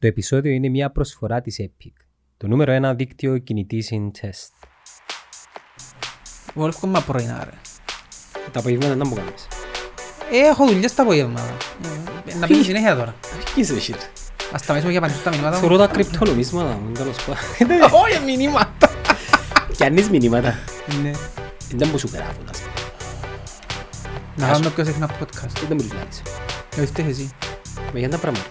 Το επεισόδιο είναι μια προσφορά της Epic, το νούμερο 1 δίκτυο κινητής test. Εγώ εύχομαι πρωινά ρε. Τα απογεύματα δεν μου κάνεις. Ε, έχω δουλειές τα απογεύματα. Ε, Να πει συνέχεια τώρα. Τι είσαι εσύ. Ας σταματήσουμε για απαντήσω στα μηνύματα μου. Θωρώ τα κρυπτονομίσματα μου, τέλος πάντων. Όχι μηνύματα. Κι αν μηνύματα. Ναι. Δεν μου σου γράφουν, ας πούμε. Να κάνουμε πιο συχνά podcast. Δεν μου τους λάβεις. Ε, φταίς εσύ. Με για τα πράγματα.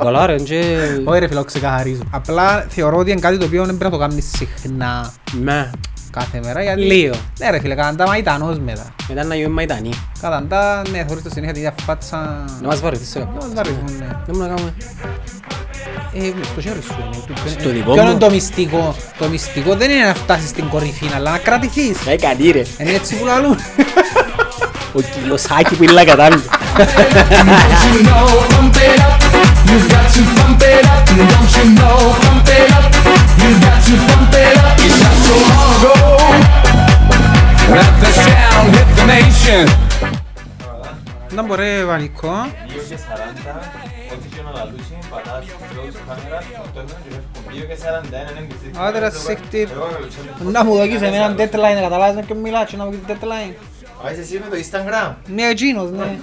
Ε, καλά ρε, και... Όχι ρε φίλο, ξεκαθαρίζω. Απλά θεωρώ ότι είναι κάτι το οποίο δεν πρέπει να το κάνεις συχνά Με, κάθε μέρα γιατί... λίγο. Ναι ρε φίλε, κάναν τα μαϊτανός μετά. Μετά να γίνουμε μαϊτανοί. Κάναν τα, ναι, θωρείς το συνέχεια την ίδια φάτσα... Να μας βαρεθείς σε Να κάποιο. μας βαρεθούν, ναι. Δεν μου να κάνουμε. Ε, στο χέρι σου είναι. Στο δικό Ποιο μου. είναι το μυστικό; Το μυστικό δεν είναι να φτάσεις στην κορυφή, αλλά να κρατηθείς. Ε, καλή ρε. Είναι έτσι που λαλούν. Ο κιλοσάκι που είναι λακατάλληλο. Don't you know, pump it up. You got to pump it up. Don't you know, pump it up. You got to pump it up. It's not so long ago that the sound hit the nation. Να μπορεί, Βανικό. 2 και 40, ό,τι και να λαλούσει, πατάς close camera, το είναι και φεύγουν. 2 και 41 είναι εγκυστή. Άντε ρε, συχτή. Εγώ ρολοτσέλο. Να μου δοκίσεις εμένα deadline, να καταλάβεις με ποιον μιλάς και να μου δεις deadline. Α, είσαι εσύ με το Instagram. Μια εκείνος, ναι.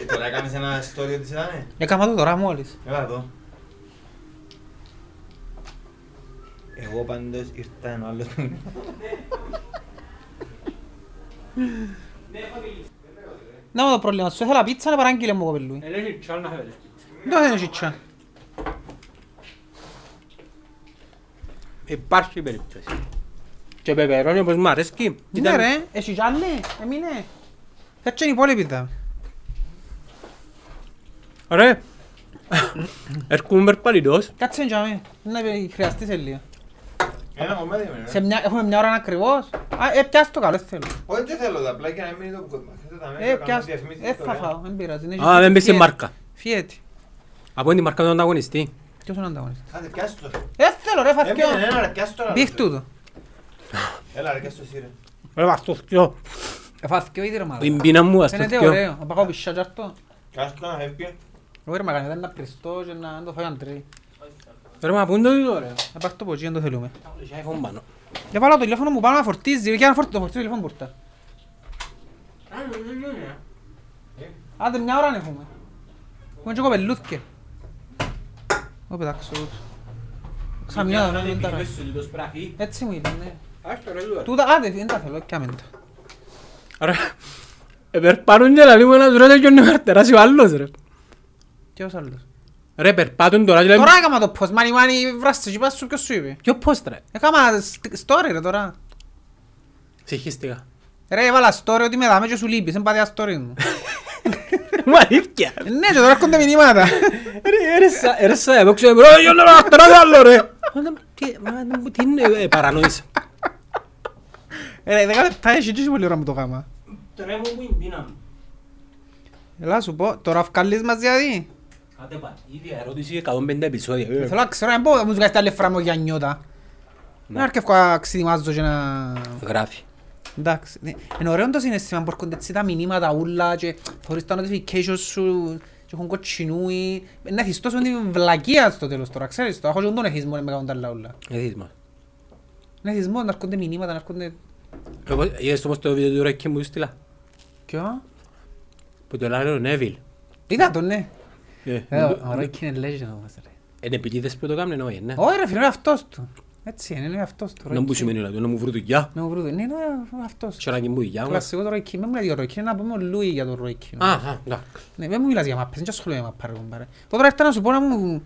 Ε, Τώρα έκαμες ένα story ότι ήταν. Έκαμα το τώρα μόλις. Έλα εδώ. Εγώ πάντως ήρθα ένα άλλο. Να μου το πρόβλημα σου, ήθελα πίτσα να παράγγειλε μου κοπελούι. Δεν είναι σιτσά. Υπάρχει περίπτωση. Και πεπερώνει όπως μου αρέσκει. Ναι ρε, εσύ κι άλλοι, εμείνε. Έτσι είναι οι υπόλοιποι τα. Ρε. Έρχομαι περπαλιτός. Κάτσε για με, να χρειαστεί σε λίγο. Ένα κομμάτι με Σε μια, έχουμε μια ώρα ακριβώς. Α, ε, πιάσ' το καλό, δεν θέλω. Όχι δεν θέλω, απλά για να μην το μαθαίνετε τα Ε, μέσα, πιάσ' κάνουμε το. διαφημίσεις Ε, τώρα. θα φάω, δεν πειράζει. είναι Α, δεν μπες σε φιέτη. μάρκα. Φιέτη. Από την μάρκα του ανταγωνιστή. Ποιος είναι ο ανταγωνιστής; Άντε, πιάσ' το. Ε, θέλω ρε, φαθκιό. Έμεινε ένα ρε, πιάσ' το. ρε. Μπιχ τούτο. Έλα ρε, πιάσ' το εσύ ρε. Ρε βάρ' το θκυο. Ε, φαθκιό ήδη ρε μάλλον. Την πείνα μου ας το Φαίνεται θκυο. ωραίο. Να πάω πισιά και αυτό. Πιάσ' το να φεύγει. Εγώ ρε μαγανιά, δεν να πριστώ και να το φάει αντρέει. Ρε μα πού είναι το τούτο ρε; Να πάρ' το ποτσί, αν το θέλουμε. Έχει iPhone πάνω. Για βάλω το τηλέφωνο μου πάνω να φορτίζει, για να φορτίζει το φορτίζει το τηλέφωνο μπουρτά. Άντε μια ώρα έχουμε. Έχουμε και κοπελούθκε. Ω πετάξω τούτο. Ξαμιά, δεν τα ρε. Έτσι μου είπαν, ναι. Τούτα, άντε, δεν τα θέλω, και άμεν τα. Ρε. Επερπάρουν και λαλί μου ένας ρε και είναι καρτεράσει ο άλλος ρε. Και ως άλλος. Ρε περπάτουν τώρα και λέμε Τώρα έκαμα το post, μάνι μάνι βράστε, και πας σου ποιος σου είπε. Ποιο post ρε; Έκαμα st- story ρε τώρα. Συγχύστηκα. Ρε έβαλα story ότι με δάμε και σου λείπεις, δεν πάτε story μου. Μου αλήθεια. Ε, Ναι, και τώρα έρχονται μηνύματα. Ρε ρε σα- ρε σα έπαιξε ρε για να καρτεράσει άλλο ρε. Μα, τι- μα, Τι είναι ε, παρανοήσα. Ρε, δέκα λεπτά έχει και πολύ ώρα μου το γάμα. Τρέμω που είναι πείνα μου. Έλα σου πω, τώρα βγάλεις μας δηλαδή. Κάτε πα, ίδια ερώτηση 150 επεισόδια. Ε, Θέλω να ξέρω, να πω, μου σου κάνεις τα λεφρά μου για νιώτα. Να αρκεύω να ξετοιμάζω και να... Γράφει. Εντάξει, ναι. είναι ωραίο το συναίσθημα που έρχονται έτσι τα μηνύματα ούλα και θωρείς τα notifications σου και έχουν κοτσινούι. Να έχεις τόσο την βλακεία στο τέλος τώρα, ξέρεις το. Έχω και τον εθισμό να με κάνουν τα άλλα ούλα. Εδείς μας. Είναι εθισμό να έρχονται μηνύματα, να έρχονται... Εγώ- Είδες όμως το βίντεο του Ρέκκι μου στείλα. Ποιο; Που το λέει ο Νέβιλ. Είδα τον, ναι. Ε, Ε, Ο Ρόκι είναι legend όμως, ρε. Είναι επιτίδες που το κάνουν, όχι, ναι. Όχι ρε φίλε, είναι αυτός του. Έτσι είναι, είναι αυτός του. Να μου Ρόκι. σημαίνει δηλαδή, να μου βρουν δουλειά. Να μου βρουν, ναι, είναι αυτός. Και να γίνει μου δουλειά. μας. Κλασσικό το Ρόκι, με μου λέει ο Ρόκι, είναι να πούμε ο Λούι για τον Ρόκι. Α, α, εντάξει. Ναι, δεν μου μιλάς για μάπες, δεν ασχολούμαι με μάπα ρε κομπάρε. Εγώ τώρα ήρθα να σου πω να μου,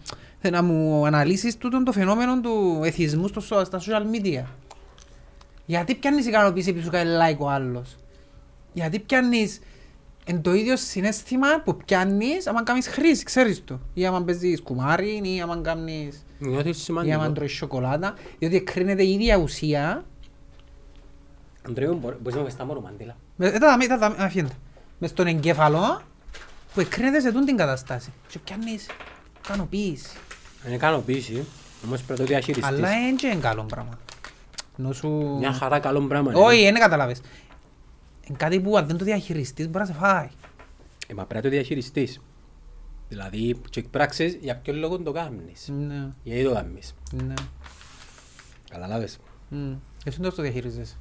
να μου αναλύσεις τούτον το φαινόμενο του εθισμού στο, στα social media. Γιατί πιάνεις ικανοποίηση επειδή σου κάνει like ο άλλος; Γιατί πιάνεις εν το ίδιο συναίσθημα που πιάνεις άμα κάνεις χρήση, ξέρεις το. Ή άμα παίζεις κουμάρι ή άμα κάνεις... Νιώθεις ή σημαντικό. άμα τρώεις σοκολάτα. Διότι εκκρίνεται η ίδια ουσία. Αντρέου, μπορεί- μπορείς να μου πες τα μαντήλα. Με, ε, τα, τα, τα, αφήντα. Μες στον εγκέφαλο που εκκρίνεται σε τούν την κατάσταση. Και πιάνεις ικανοποίηση. Είναι ικανοποίηση, όμως πρέπει να το διαχειριστείς. Αλλά είναι και καλό πράγμα. Ενώ σου... Μια χαρά καλό πράγμα. είναι. Όχι, δεν καταλάβες. Είναι κάτι που αν δεν το διαχειριστείς μπορεί να σε φάει. Ε, μα πρέπει να το διαχειριστείς. Δηλαδή, και εκπράξεις για ποιον λόγο το κάνεις. Ναι, Γιατί το κάνεις. ναι. Καταλάβες. Μμ. Εσύ τώρα το διαχειρίζεσαι;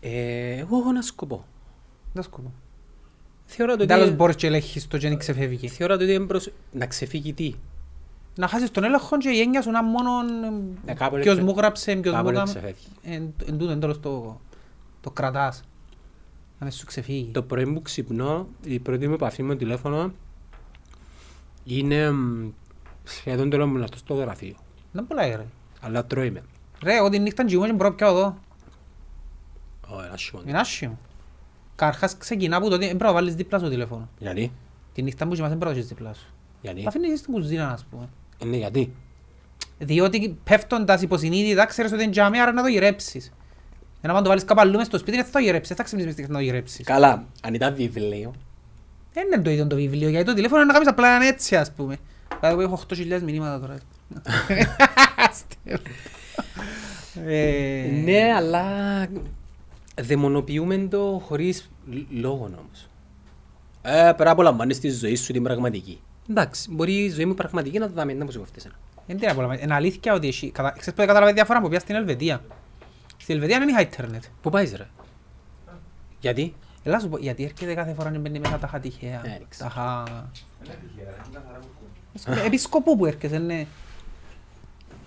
Ε, εγώ έχω ένα σκοπό. Δεν σκοπό. Θεωρώ το Τέλος ότι... μπορείς και ελέγχεις το και δεν ξεφεύγει. Θεωρώ το ότι είναι προς... να ξεφύγει τι; Να χάσεις τον έλεγχο και η έννοια σου να μόνο Ε, κάπου ποιος εξε- μου γράψε, ποιος μου κάπου έκαμε. ξεφεύγει. Εν εν τούτο, εν τέλος το, το κρατάς. Να μην σου ξεφύγει. Το πρωί που ξυπνώ, η πρώτη μου επαφή με το τηλέφωνο είναι μ, σχεδόν τώρα μου να έρθω στο γραφείο. Δεν πολλά ρε. Αλλά τρώει Ρε, εγώ την νύχτα τζιμώ και μπορώ να πιάω εδώ. Ω, ένα σιόνι. Είναι άσχημο. Καρχάς ξεκινά από το ότι δεν πρέπει να βάλεις δίπλα στο τηλέφωνο. Γιατί, Τη νύχτα που κοιμάσαι δεν πρέπει να το έχεις δίπλα σου. γιατί, Τα αφήνεις στην κουζίνα, ας πούμε. Είναι γιατί; Διότι πέφτοντας υποσυνείδητα ξέρεις ότι είναι τζάμι, άρα να το γυρέψεις. Ένα να το βάλεις καπαλού μες στο σπίτι, δεν θα το γυρέψεις, δεν θα ξυπνήσεις μες να το γυρέψεις. Καλά, αν ήταν βιβλίο, Δεν είναι το ίδιο το βιβλίο, γιατί το τηλέφωνο είναι να κάνεις απλά έναν έτσι, ας πούμε. Δηλαδή, έχω 8.000 μηνύματα τώρα. Ε, Ναι, αλλά δαιμονοποιούμε το χωρίς λ- λόγο όμως. Ε, πρέπει να απολαμβάνεις τη ζωή σου την πραγματική. Εντάξει, μπορεί η ζωή μου πραγματική να το δάμε, δεν μου σου κοφτείς ένα. Είναι τι απολαμβάνεις. Είναι αλήθεια ότι εσύ, κατα- ξέρεις πότε κατάλαβες διαφορά που πήγα στην Ελβετία; Στην Ελβετία δεν είχα ίντερνετ. Πού πάεις ρε; Γιατί; Έλα σου πω, γιατί έρχεται κάθε φορά και μπαίνει μέσα τάχα τυχαία. Ε, δεν ξέρω. Τάχα... Επί σκοπού που έρχεσαι, ναι.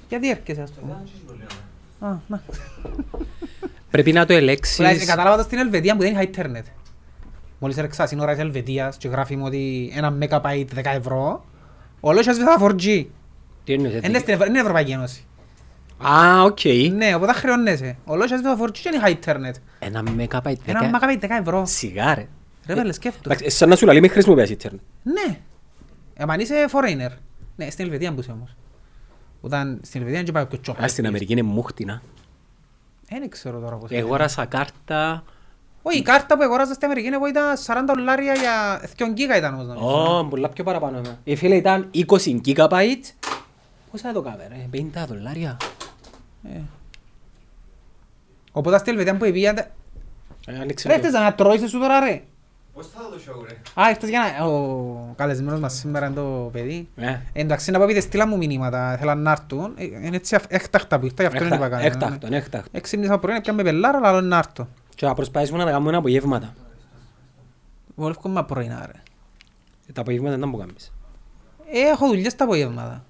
Γιατί έρχεσαι, ας πούμε. Α, να. Πρέπει να το Δηλαδή, ελέγξεις. Κατάλαβα το στην Ελβετία που δεν είχα ίντερνετ. Μόλις έρεξα σύνορα της Ελβετίας και γράφει μου ότι ένα megabyte 10 ευρώ, όλος έσβησα τα 4G. Τι εννοείς, Είναι έτσι. στην Ευρω- είναι η Ευρωπαϊκή Ένωση. Α, οκ. Ναι, οπότε χρεώνεσαι. Όλος έσβησα τα 4G και δεν είχα ίντερνετ. Ένα megabyte Ένα δεκα- megabyte 10 ευρώ. Σιγά ρε. Ρε πέλε, σκέφτο. Εντάξει, σαν να σου λέει μη χρησιμοποιάς ίντερνετ. Ναι. Εμα αν είσαι foreigner. Ναι, στην Ελβετία που είσαι όμως. Όταν στην Ελβετία δεν πάει πιο τσόπα. Α, στην Αμερική είναι μούχτινα. Δεν ξέρω τώρα πώς. Εγόρασα κάρτα. Όχι, η κάρτα που αγοράσα στην Αμερική εγώ ήταν 40 δολάρια για 2 γίγα ήταν όμως νομίζω. Ω, πολλά πιο παραπάνω. εμένα. Η φίλε ήταν 20 gigabyte. Πόσα το κάμε ρε, 50 δολάρια. Ε. Οπότε στην Ελβετία που πήγα... Ε, άνοιξε Ρε, το. ήρθες να τρώεις σου τώρα ρε; Πώς θα το show ρε; Α, ήρθες για να... Ο καλεσμένος μας σήμερα είναι το παιδί. Ε, Εντάξει, να πω επειδή στείλα μου μηνύματα, θέλαν να έρθουν. Ε, Είναι έτσι αυ- έκτακτα που ήρθα, γι' αυτό δεν είπα έκτα- κανένα. ναι. Έκτακτον, έκτακτον. Έξυπνησα πρωί, έπιαμε πελάρα, αλλά άλλο να έρθω. Και να προσπαθήσουμε να κάνουμε απογεύματα. Βολεύκομαι πρωινά ρε. Ε, Τα απογεύματα δεν τα μου κάνεις. Ε, έχω δουλειές τα απογεύματα.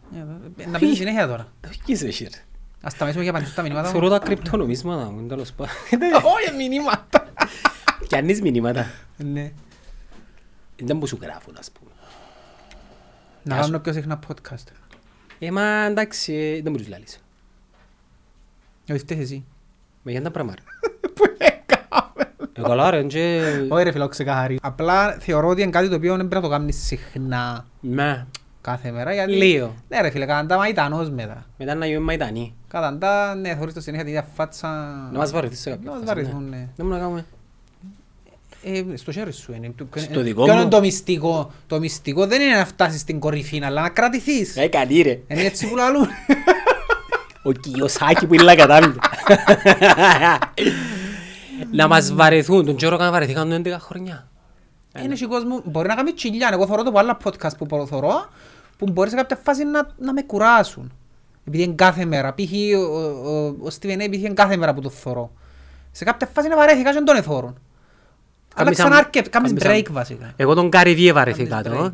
Ε, Να πει συνέχεια τώρα. Όχι είσαι εσύ ρε. Ας σταματήσουμε για απαντήσω στα μηνύματα μου. Θεωρώ τα κρυπτονομίσματα μου, τέλος πάντων. Όχι, μηνύματα. Κι αν είσαι μηνύματα. Ναι. Δεν μου σου γράφουν, ας πούμε. Να Γεια σου. κάνω πιο συχνά podcast. Ε, μα εντάξει, ε, δεν μπορείς να λύσεις. Όχι, φταίς εσύ. Με για τα πράγματα. Που έκαμε. Ε, καλά ρε, και... Όχι ρε φίλο, ξεκαθαρί. Απλά θεωρώ ότι είναι κάτι το οποίο δεν πρέπει να το κάνεις συχνά Με, κάθε μέρα. Γιατί... λίγο. Ναι ρε φίλε, κατά τα μαϊτανός μετά. Μετά να γίνουμε μαϊτανοί. Κατά τα, ναι, θωρείς το συνέχεια την ίδια φάτσα. Να μας βαρεθείς σε κάποια Να μας φάση, ναι. βαρεθούν, ναι. Δεν μου να κάνουμε. Ε, στο χέρι σου είναι. Το- Στο ε, δικό ποιο μου. είναι το μυστικό; Το μυστικό δεν είναι να φτάσεις στην κορυφή, αλλά να κρατηθείς. Ε, καλή ρε. Είναι έτσι που λαλούν. Ο Κiyosaki που είναι λακατάμιλο. Να μας βαρεθούν. Τον Τζόρο να βαρεθήκαν τον 11 χρονιά. Είναι και κόσμο, μπορεί να κάνει τσιλιά. Εγώ θωρώ το από άλλα podcast που προθωρώ, που μπορεί σε κάποια φάση να, να με κουράσουν. Επειδή είναι κάθε μέρα. Π.χ. ο, ο, ο Steven A. επειδή είναι κάθε μέρα που το θωρώ. Σε κάποια φάση να βαρέθηκα και δεν τον εθώρουν. Αλλά Κάμισα- ξανά αρκετ, κάνεις κάμισα- break βασικά. Εγώ τον Καρυβίε βαρεθήκα Κάνεις το. break.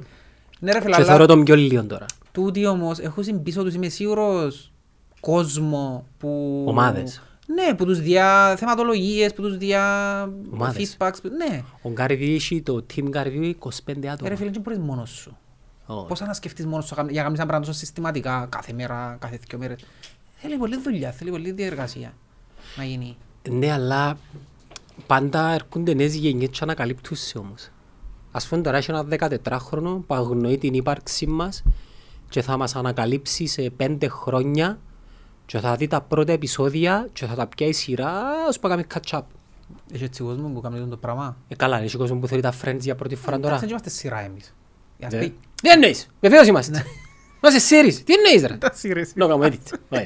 Ναι ρε φίλε, Και αλλά θεωρώ τον πιο λίγο τώρα. τούτοι όμως έχουν πίσω τους είμαι σίγουρος κόσμο που... Ομάδες. Ναι, που τους διά θεματολογίες, που τους διά Ομάδες. feedbacks. που- Ναι. Ο Καρυβίε έχει το team Καρυβίε 25 Ε, Ρε άτομα. φίλε, δεν μπορείς μόνος σου. Όχι. Πώς να σκεφτείς μόνος σου για να κάνεις ένα πράγμα τόσο συστηματικά, κάθε μέρα, κάθε δύο μέρες. Θέλει πολλή δουλειά, θέλει πολλή διεργασία να γίνει. Ναι, αλλά πάντα έρχονται νέες γενιές και ανακαλύπτουν σε όμως. Ας πούμε τώρα έχει ένα 14χρονο που αγνοεί την ύπαρξή μας και θα μας ανακαλύψει σε πέντε χρόνια και θα δει τα πρώτα επεισόδια και θα τα πιάει σειρά ώσπου να κάνει catch-up. Έχει έτσι κόσμο που κάνει το πράγμα. Ε, καλά, έχει κόσμο που θέλει τα friends για πρώτη φορά τώρα. Εντάξει, δεν είμαστε σειρά εμείς. Για Ναι. σπίτι. Τι εννοείς, βεβαίως είμαστε. Είμαστε series, τι εννοείς ρε; Τα σειρές. Να κάνουμε edit. Ωραία.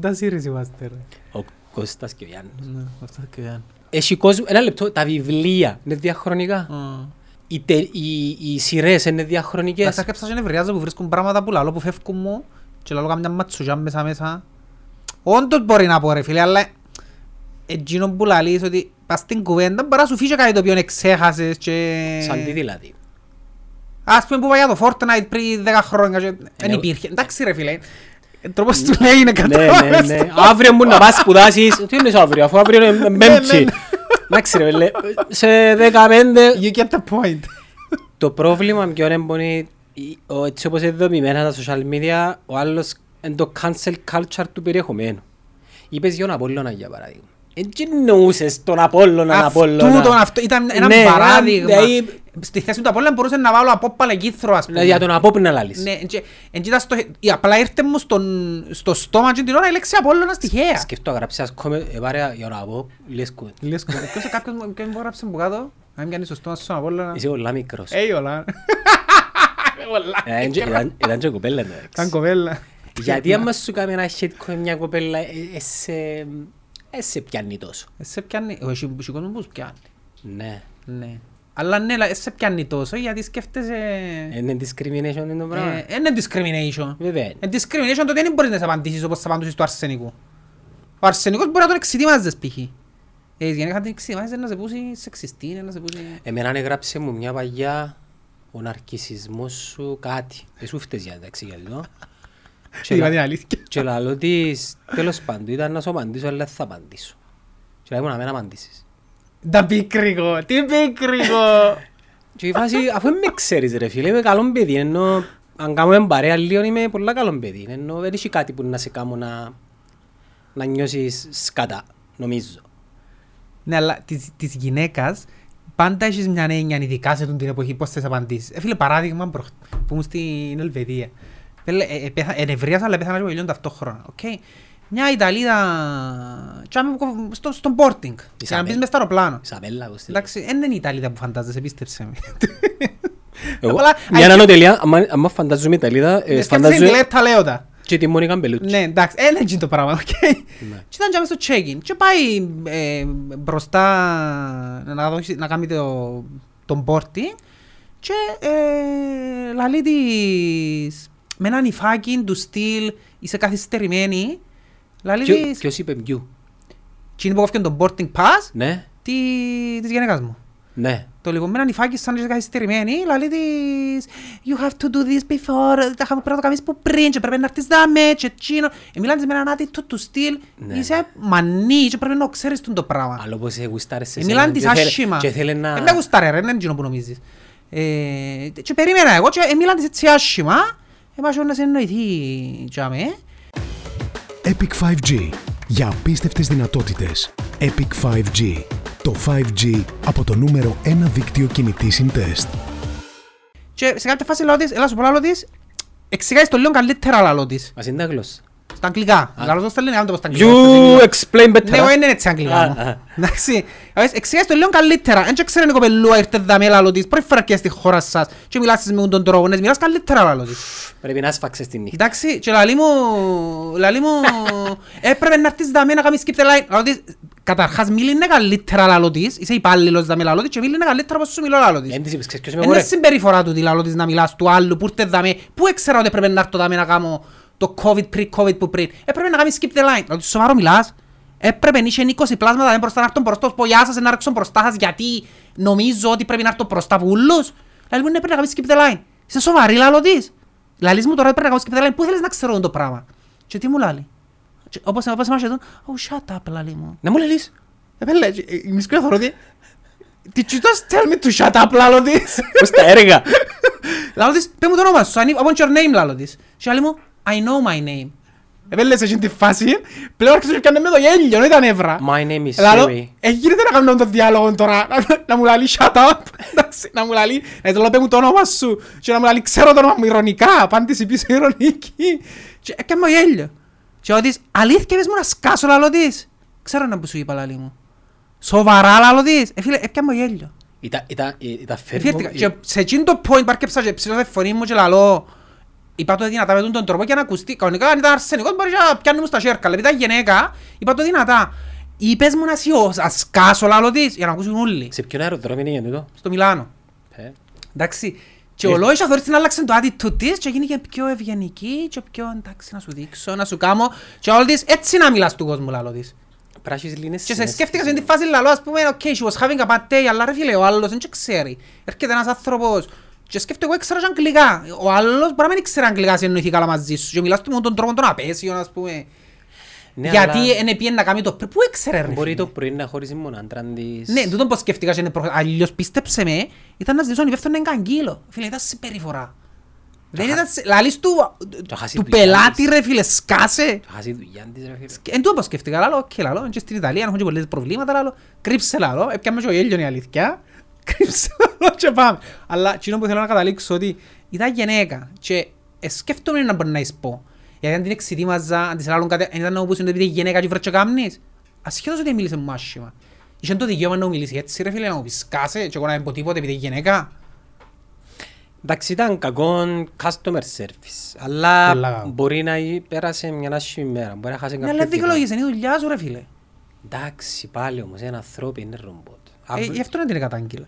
Τα σειρές είμαστε ρε. Ο Κώστας και ο Γιάννης. Ναι, αυτό και αν. Έχει κόσμο, ένα λεπτό, τα βιβλία είναι διαχρονικά. Α. οι, τε- οι, οι σειρές είναι Να διαχρονικές. σε αρκέψα και νευριάζω που βρίσκουν πράγματα που λαλώ που φεύγουν μου και λαλώ καμιά ματσουγιά μέσα μέσα. Όντως μπορεί να πω ρε φίλε, αλλά εκείνο που λαλείς ότι πας στην κουβέντα μπορεί να σου φύγει κάτι το οποίο εξέχασες και... Σαν τι δηλαδή. Ας πούμε που πάει για το Fortnite πριν 10 χρόνια και δεν Ναι. υπήρχε. Εντάξει ρε φίλε, ο τρόπος του λέει είναι Ναι, ναι, κατάλαβες ναι. το. Αύριο μου να πας σπουδάσεις. Τι είναι αύριο, αφού αύριο είναι Ναι, πέμπτη. ναι. Εντάξει ρε, λέ, σε 15... You get the point. Το πρόβλημα ποιο είναι που είναι η- ο- έτσι όπως είναι δομημένα τα social media, ο άλλος είναι το cancel culture του περιεχομένου. Είπες για τον Απόλλωνα για παράδειγμα. Έτσι εννοούσες τον Απόλλωνα, Αυτού Απόλλωνα. τον αυτό ήταν ένα Ναι, παράδειγμα. δηλαδή- Στη θέση του Απόλλωνα μπορούσες να βάλω από παλαικήθρο ας πούμε. Δηλαδή για τον Απόπ να λάλεις. Ναι, και- εν κοίτα στο- η- απλά ήρθε μου στον- στο στόμα και την ώρα η λέξη Απόλλωνας τυχαία. Σκεφτώ, γράψε ας κόμε, εβάρε για τον Απόπ, λες κουβέντα. Λες κο- ποιος- κάποιος μου- ποιος μου έγραψε που κάτω, αν πιάνεις στο στόμα στον Απόλλωνα. Είσαι πολλά μικρός. Έι όλα. Όλα. Ε, ήταν- Ήταν ήταν και κοπέλα εντάξει. Καν κοπέλα. Γιατί άμα σου κάνει ένα shitcoin μια κοπέλα, ε, ε, σε- ε, σε πιάνει τόσο. Ε, Σε πιάνει, ο εσύ σου κόσμο που πιάνει. Ναι. Ναι. Αλλά ναι, λα- ε, σε πιάνει τόσο γιατί σκέφτεσαι... Είναι discrimination είναι το πράγμα. Ε, Είναι discrimination. Βέβαια είναι. Ε, discrimination τότε δεν μπορείς να σε απαντήσεις όπως θα απαντήσεις του αρσενικού. Ο αρσενικός μπορεί να τον εξητήμαζες π.χ. Ε, γενικά την εξητήμαζες να σε πούσει σεξιστή, να σε πούσει... Εμένα έγραψε μου μια παγιά ο ναρκισισμός σου κάτι. Δεν σου φταίς για εντάξει γιατί το. Και Είπα λα- την αλήθεια. Και λαλό της, τέλος πάντων, ήταν να σου απαντήσω, αλλά δεν θα απαντήσω. Και λέει μου να μην απαντήσεις. Τα πίκρικο, τι πίκρικο. Και η φάση, αφού δεν με ξέρεις ρε φίλε, είμαι καλό παιδί, ενώ αν κάνουμε παρέα λίγο είμαι πολλά καλό παιδί, ενώ δεν έχει κάτι που να σε κάνω να, να νιώσεις σκατά, νομίζω. Ναι, αλλά της, της γυναίκας πάντα έχεις μια έννοια, ειδικά σε την εποχή, πώς θες απαντήσεις. Ε, φίλε, παράδειγμα, προχ... που ήμουν στην Ελβετία. Φίλε, ε, ε, πέθα- ενευρίασα, αλλά πέθανα και ο ήλιον ταυτόχρονα. οκ. Μια Ιταλίδα τζιαμέ που- στο, στο boarding. Για να Ισαβέλ. μπεις μες στο αεροπλάνο. Ισαβέλα, πώς τη λέει. Εντάξει, δεν είναι η Ιταλίδα που φαντάζεσαι, πίστεψε με. Εγώ, Απλά, μια α, ανανοτελεία, άμα- άμα φαντάζομαι Ιταλίδα, ε, Σκέφτεσαι φαντάζομαι την Ντιλέτα Λεότα. Και τη Μόνικα Μπελούτσι. Ναι, εντάξει, είναι έτσι το πράγμα, οκ. Ναι. Και ήταν τζιαμέ στο check-in και πάει ε, μπροστά να, δώσει, να κάνει το, τον boarding και ε, λαλεί της με ένα νυφάκι του στυλ είσαι καθυστερημένη λαλεί Ποιο- της Ποιος είπε ποιου; και είναι που κόφηκε τον boarding pass Ναι, τη, της γενέκας μου. ναι. Το λίγο με ένα νυφάκι σαν να είσαι καθυστερημένη, λαλεί της You have to do this before, τα είχαμε πρέπει να το κάνεις που πριν και πρέπει να έρθεις δάμε και εκείνο. Ε, μιλάνε της με έναν άτιτο του στυλ, Ναι, είσαι μανί και πρέπει να ξέρεις τον το πράγμα. Αλλά όπως σε γουστάρες σε Ε, σένα Μιλάνε της και θέλε- άσχημα. Και θέλει να... Ε, με γουστάρε ρε, δεν είναι εκείνο που νομίζεις. Ε, Και περίμενα εγώ και ε, μιλάνε της έτσι άσχημα, ε, μας να σε εννοηθεί τζάμε. Epic 5G. Για απίστευτες δυνατότητες. Epic 5G. Το 5G από το νούμερο 1 δίκτυο κινητή συντεστ. Και σε κάποια φάση λέω της, έλα σου πω λαλό της, εξηγάεις το λίγο καλύτερα λαλό της. Μας είναι τα γλώσσα. Στα αγγλικά. Λαλό το στα ελληνικά, δεν το πω στα αγγλικά. You explain better. Ναι, όχι, είναι έτσι αγγλικά Α, μου. α. Εντάξει, εξηγάς το λίγο καλύτερα. Εν και ξέρει η κοπελούα ήρθε δαμέ λαλό της, πρώτη φορά και στη χώρα σας και μιλάς με τον τρόπο, ναι, μιλάς καλύτερα λαλό της. Πρέπει να σφάξεις τη νύχτα. Εντάξει, και λαλί μου, λαλί μου, έπρεπε να έρθεις δαμέ να κάνεις skip the line. Λαλό της, καταρχάς μίληνε καλύτερα λαλό της, είσαι υπάλληλος δαμέ λαλό της και μίληνε καλύτερα όπως σου μιλώ λαλό της. Εν της είπες, ξέρεις ποιος είμαι Είναι εγώ ρε. συμπεριφορά του τη λαλό της να μιλάς του άλλου που ήρθε δαμέ. Πού έξερα ότι έπρεπε να έρθω δαμέ να κάνω το COVID pre-COVID που πριν. Έπρεπε να κάνεις skip the line. Λαλό της, σοβαρό μιλάς. Έπρεπε να είχε 20 πλάσματα δεν μπροστά να έρθω μπροστά. Πω γεια σας να έρθω μπροστά σας γιατί νομίζω ότι πρέπει να έρθω μπροστά από ούλους. Λαλή μου, ναι, πρέπει να κάνεις skip the line. Είσαι σοβαρή λαλό της. Λαλείς μου τώρα ότι πρέπει να κάνεις skip the line. Πού θέλεις να ξέρω το πράγμα; Και τι μου λαλεί. Και Όπως όπως είμαστε εδώ, oh shut up λαλή μου. Να μου λες. Επέλε, η μισκρή θωρώ ότι Did you just tell me to shut up, λάλο της. Πώς τα έργα. Λάλο της, πέ μου το όνομα σου, I need- I want your name, λάλο της. Και άλλη μου, I know my name. Επέλε, σε εκείνη τη φάση, πλέον άρχισε να πιάνε με το γέλιο, δεν ήταν εύρα. My name is Λάλο, Siri. ε, γίνεται να κάνουμε το διάλογο τώρα, να- να μου λαλεί shut up, εντάξει, να μου λαλεί, να του λέω πέ μου το όνομα σου, και να μου λαλεί ξέρω το όνομα μου ηρωνικά, απάντηση πίσω ηρωνική. Και έκανε μου γέλιο. Και ο της, αλήθεια πες μου να σκάσω λαλό της. Ξέρω να που σου είπα λαλή μου. Σοβαρά λαλό της. Ε, φίλε, έκανε μου γέλιο. Ήταν- ήταν- Ήταν φέρνω... Εφιέρθηκα. Και σε εκείνο το point πάρκεψα και ψηλώ τη φωνή μου και λαλώ Είπα το δυνατά με τον τον τρόπο για να ακουστεί. Κανονικά αν ήταν αρσενικός μπορεί να πιάνει μου στα σέρκα. Αλλά επειδή ήταν γυναίκα, είπα το δυνατά. Είπες μου να σιώ, ας σκάσω λαλό της για να ακούσουν όλοι. Σε ποιον αεροδρόμιο είναι για τούτο. Στο Μιλάνο. Ε, Εντάξει, και ο Λόης αθωρείς την άλλαξε το attitude της και γίνηκε πιο ευγενική και πιο εντάξει να σου δείξω, να σου κάνω και όλη της έτσι να μιλάς του κόσμου λαλό της. Πράσις λίνες Και σε συνέστησες. σκέφτηκα σε την φάση λαλό ας πούμε ok she was having a bad day αλλά ρε φίλε ο άλλος δεν και ξέρει. Έρχεται ένας άνθρωπος και σκέφτομαι εγώ ήξερα και αγγλικά. Ο άλλος μπορεί να μην ήξερε αγγλικά σε εννοηθεί καλά μαζί σου και μιλάς του με τον τρόπο τον απέσιο ας πούμε. Ναι, Γιατί αλλά είναι πιέν να κάνει το πρι- Πού ήξερε ρε Μπορεί φίλε; το πρωί να χωρίζει μόνο άντραν της. Ναι, τούτον πως σκέφτηκας και είναι προ- αλλιώς πίστεψε με, ήταν να ζητήσω ανιβεύθεν έναν καγκύλο. Φίλε, ήταν συμπεριφορά. Δεν ήταν, σε- λαλείς του, Το χάσει του δουλειά πελάτη της. ρε φίλε, σκάσε. Θα χάσει δουλειά της ρε φίλε. Εν τούτο πως σκέφτηκα, λάλο, οκ, λάλο, και στην Ιταλία έχουν και πολλές προβλήματα, λάλο, κρύψε λάλο, έπιαμε και ο γέλιον η αλήθεια, κρύψε λάλο και πάμε. Αλλά εκείνο που θέλω να καταλήξω ότι ήταν γυναίκα και ε, σκέφτομαι να μπορεί να εις πω. Γιατί αν την εξητήμαζα, αν της λάλλον κάτι, αν ήταν να μου πούσουν ότι επειδή γυναίκα και βρέτσο κάμνης, ασχέτως ότι μίλησε μου άσχημα. Είχε το δικαίωμα να μου μιλήσει έτσι ρε φίλε, να μου πεις σκάσε και εγώ να μην πω τίποτε επειδή γυναίκα. Εντάξει ήταν κακό customer service. Αλλά Πολλά κακό. μπορεί να πέρασε μια άσχημη μέρα. Μπορεί να χάσει Ναι, κάποιο αλλά κοινό. δικαιολογήσε, είναι η δουλειά σου ρε φίλε. Εντάξει πάλι όμως ένα ανθρώπι είναι ρομπότ. Ε, Αύριο- Γι' αυτό είναι την κατάγγελα.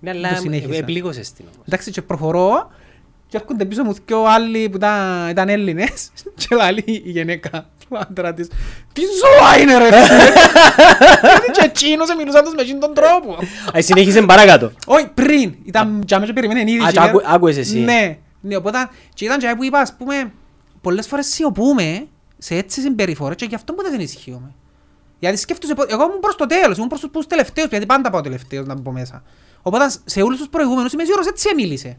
Ναι, το αλλά συνέχισα. επλήγωσες την όμως. Εντάξει και προχωρώ και έρχονται πίσω μου και άλλοι που ήταν, ήταν Έλληνες και λέει η γυναίκα του άντρας της Τι ζώα είναι ρε φίλε Γιατί και εκείνος μιλούσαν τους με εκείνον τον τρόπο Α, συνέχισε παρακάτω. Όχι πριν ήταν τζάμε και περιμένει ήδη Α, και και άκου- ήταν- άκουες εσύ. Ναι, ναι οπότε και ήταν και που είπα ας πούμε πολλές φορές σιωπούμε σε έτσι συμπεριφορές και γι' αυτό ποτέ δεν ισχύουμε γιατί σκέφτομαι, εγώ ήμουν προς το τέλος, ήμουν προς τους τελευταίους, γιατί πάντα πάω τελευταίος να μπω μέσα. Οπότε σε όλους τους προηγούμενους είμαι σίγουρος έτσι μίλησε.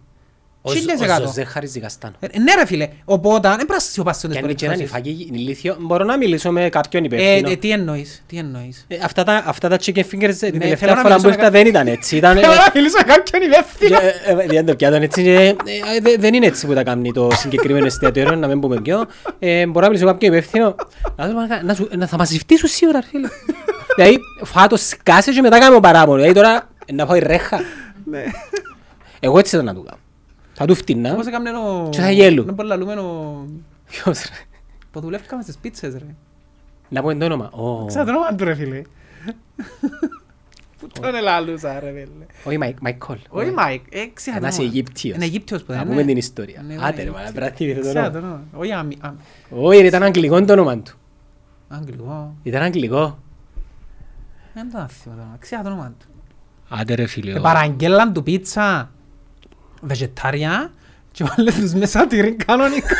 Ο Χίλιες Ζ- ο εκατό. Ζεχάρης Δικαστάνο. Ε, Ναι ρε φίλε, οπότε δεν πρέπει να σιωπάς σε Και τις αν και έναν περιπτώσεις. υφάκι είναι ηλίθιο, μπορώ να μιλήσω με κάποιον Ε, υπεύθυνο. ε, τι εννοείς, τι εννοείς. Ε, Αυτά τα, αυτά τα chicken fingers ε, την Ναι, τελευταία θέλω να φορά που μιλήσω με ήρθα κα- δεν ήταν έτσι. Ήταν, ε, Θέλω να μιλήσω με κάποιον υπεύθυνο. και, ε, ε, Δεν το πιάτον έτσι. και, ε, ε, δε- Δεν είναι έτσι που τα κάνει το συγκεκριμένο εστιατόριο, να μην πούμε ποιο. Ε, Μπορώ να μιλήσω με κάποιον υπεύθυνο. Να του πω, να σου- να- Θα μας ζητήσουν σίγουρα, ρε φίλε. Δηλαδή, φάτος σκάσε και μετά κάνω παράπονο. Δηλαδή τώρα, ε, να πάω η ρέχα. Ναι. Εγώ έτσι θα να του κάνω. Θα του φτηνά. Πώς έκαμε ο... Και θα γέλου. Δεν μπορεί να λούμε ο... Ποιος, ρε; Που δουλεύκαμε στις πίτσες ρε. Να πω το όνομα. Ω. Ξέρω το όνομα του ρε φίλε. Πού τον ελάλουσα ρε φίλε. Όχι, Μάικ, Μάικολ. Όχι Μάικ, ε, ξέρω το Ένας όνομα. Αιγύπτιος. Είναι Αιγύπτιος που Να δεν πούμε είναι. την ιστορία. Ναι, Άντε ρε, ναι, μάνα, πρέπει να θυμηθώ το Ξέρω όνομα. το όνομα. Όχι αμι- αμ- Όχι, ρε, ήταν αγγλικό το όνομα του. Αγγλικό. Ήταν αγγλικό. Δεν το θυμώ το όνομα. Ξέρω το όνομα του. Άντε ρε φίλε. Ε, Παραγγέλαν του πίτσα βεζετάρια και βάλε τους μέσα τυρί κανονικά.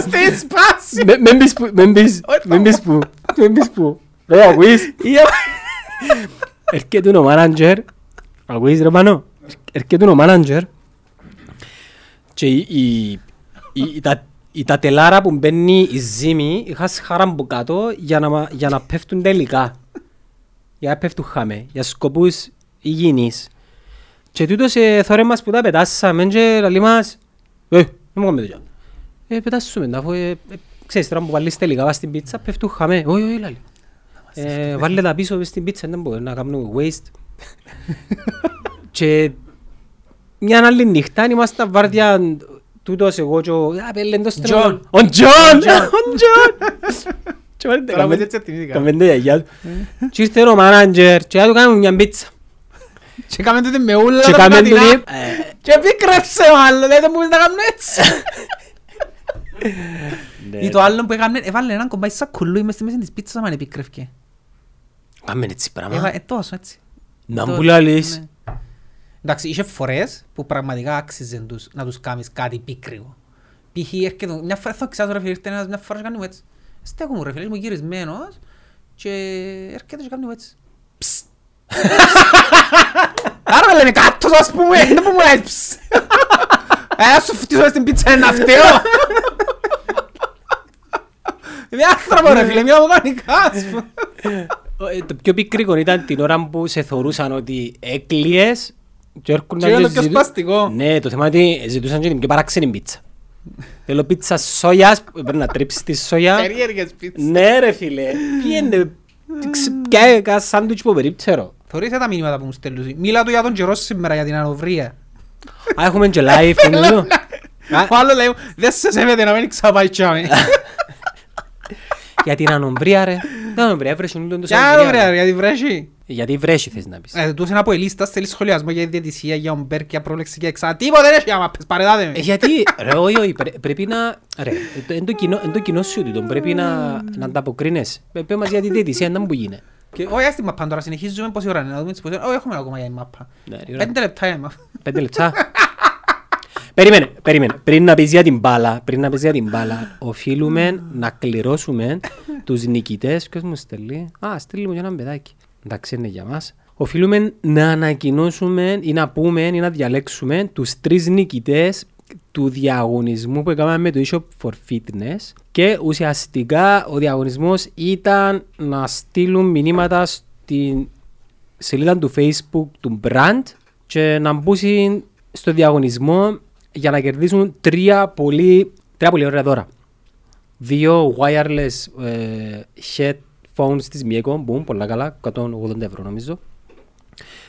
Στη σπάση. Με- Μεν πεις που, μεν πεις, Όχι, μεν πεις που, μεν πεις που. Ρε, ακούεις. Έρχεται ο μάναντζερ, ακούεις ρε Πανώ. Έρχεται ο μάναντζερ και η, η, η, η, τα, η τα τελάρα που μπαίνει η ζύμη είχα σχάρα από κάτω για να, μα- για να πέφτουν τελικά. Για να πέφτουν χάμε, για σκοπούς υγιεινής. Και τούτος ε, θωρές μας που τα πετάσαμε και λαλεί μας «Ε, δεν μου κάνουμε τέτοια». Ε, πετάσουμε τα, αφού ε, ε, ξέρεις τώρα που βάλεις τελικά βάς στην πίτσα πέφτουν χαμέ. Όχι, όχι, λαλεί. Ε, βάλε τα πίσω μες στην πίτσα, δεν μπορεί να κάνουμε waste. και μια άλλη νύχτα ήμασταν βάρδια τούτος εγώ και ο... Α, πέλε εντός John. στενό. Ο Τζον! Ο Τζον! Και βάλε Τώρα τα μου έτσι θυμήθηκα. Καμπέντε γιαγιά του. Και ήρθε ο μάναντζερ και να του κάνουμε μια πίτσα. Και κάμε τούτη με ούλα Και τα κάμε πλατινά. τούτη, Και πίκρεψε ο άλλος, δεν μπορείς να κάνουν έτσι. Ή το άλλο που έκαμε, έβαλε έναν κομπάι σακουλούι μες στη μέση της πίτσας άμα επίκρευκε. Κάμε έτσι πράγμα. Έβα- Ε, τόσο έτσι. Να Το- μου λαλείς. ναι. Εντάξει, είχε φορές που πραγματικά άξιζε τους, να τους κάνεις κάτι πίκρυγο. Π.χ. έρχεται, μια φορά θα ξέρω ρε φίλε, ήρθε ένας μια φορά και κάνει μου έτσι. Στέκω μου ρε φίλε, είμαι γυρισμένος και έρχεται και κάνει μου έτσι. Ψ. Άρα με λέμε κάτω ας πούμε, δεν μου λέει ψ. Ε, ας σου φτύσω μες στην πίτσα ένα φταίω. Είμαι άνθρωπο ρε φίλε, μια μηχανικά ας πούμε. Ε, Το πιο πικρικό ήταν την ώρα που σε θεωρούσαν ότι έκλειες και έρχονταν Και και όλο πιο ζητού- σπαστικό. Ναι, το θέμα είναι ότι ζητούσαν και την πιο παράξενη πίτσα. Θέλω πίτσα σόγιας, που πρέπει να τρίψεις τη σόγια. Περίεργες πίτσες. Ναι ρε φίλε, πιένε, ποια ένα σάντουιτς που περίπτερο. Θωρείς τα μηνύματα που μου στέλνουν. Μίλα του για τον καιρό σήμερα, για την ανοβρία. Α, έχουμε και live νομίζω. Α, Ο άλλος λέει, μου, δεν σε σέβεται να μην ξαπάει τσάμε. Για την ανομβρία ρε. Την ανομβρία έβρεσαι όλο το Κι άλλο Σαββατοκύριακο. βρε, γιατί βρέσει. Γιατί βρέσει θες να πεις. Ε, τούτος είναι από ελίστας, θέλεις σχολιασμό για διαιτησία, για ομπέρ, για πρόλεξη και εξά. Τίποτε δεν έχει άμα πες, παρεδάτε Ε, με. Γιατί, ρε, όχι, όχι, πρέ- πρέπει να, ρε, εν το κοινό- εν το κοινό σου τούτο, πρέπει να, να ανταποκρίνεσαι. Ε, Πες μας για τη διαιτησία, να μου που γίνει. Και όχι, ας τη μαπά τώρα, συνεχίζουμε πόση ώρα είναι, να δούμε τις πόσες- Όχι, έχουμε ακόμα για την μαπά. Ναι, η ώρα- Πέντε λεπτά είναι η μαπά. Πέντε λεπτά. Περίμενε, περίμενε. Πριν να πεις για την μπάλα, πριν να πεις για την μπάλα, οφείλουμε να κληρώσουμε τους νικητές. Ποιος μου στέλνει; Α, στέλνει μου και έναν παιδάκι. Εντάξει, είναι για μας. Οφείλουμε να ανακοινώσουμε ή να πούμε ή να διαλέξουμε τους τρεις νικητές του διαγωνισμού που έκαναμε με το eShop for Fitness και ουσιαστικά ο διαγωνισμός ήταν να στείλουν μηνύματα στην σελίδα του facebook του brand και να μπουν στο διαγωνισμό για να κερδίσουν τρία πολύ, τρία πολύ ωραία δώρα. Δύο wireless ε, headphones της Mieko, που εν πολλά καλά, 180 ευρώ νομίζω.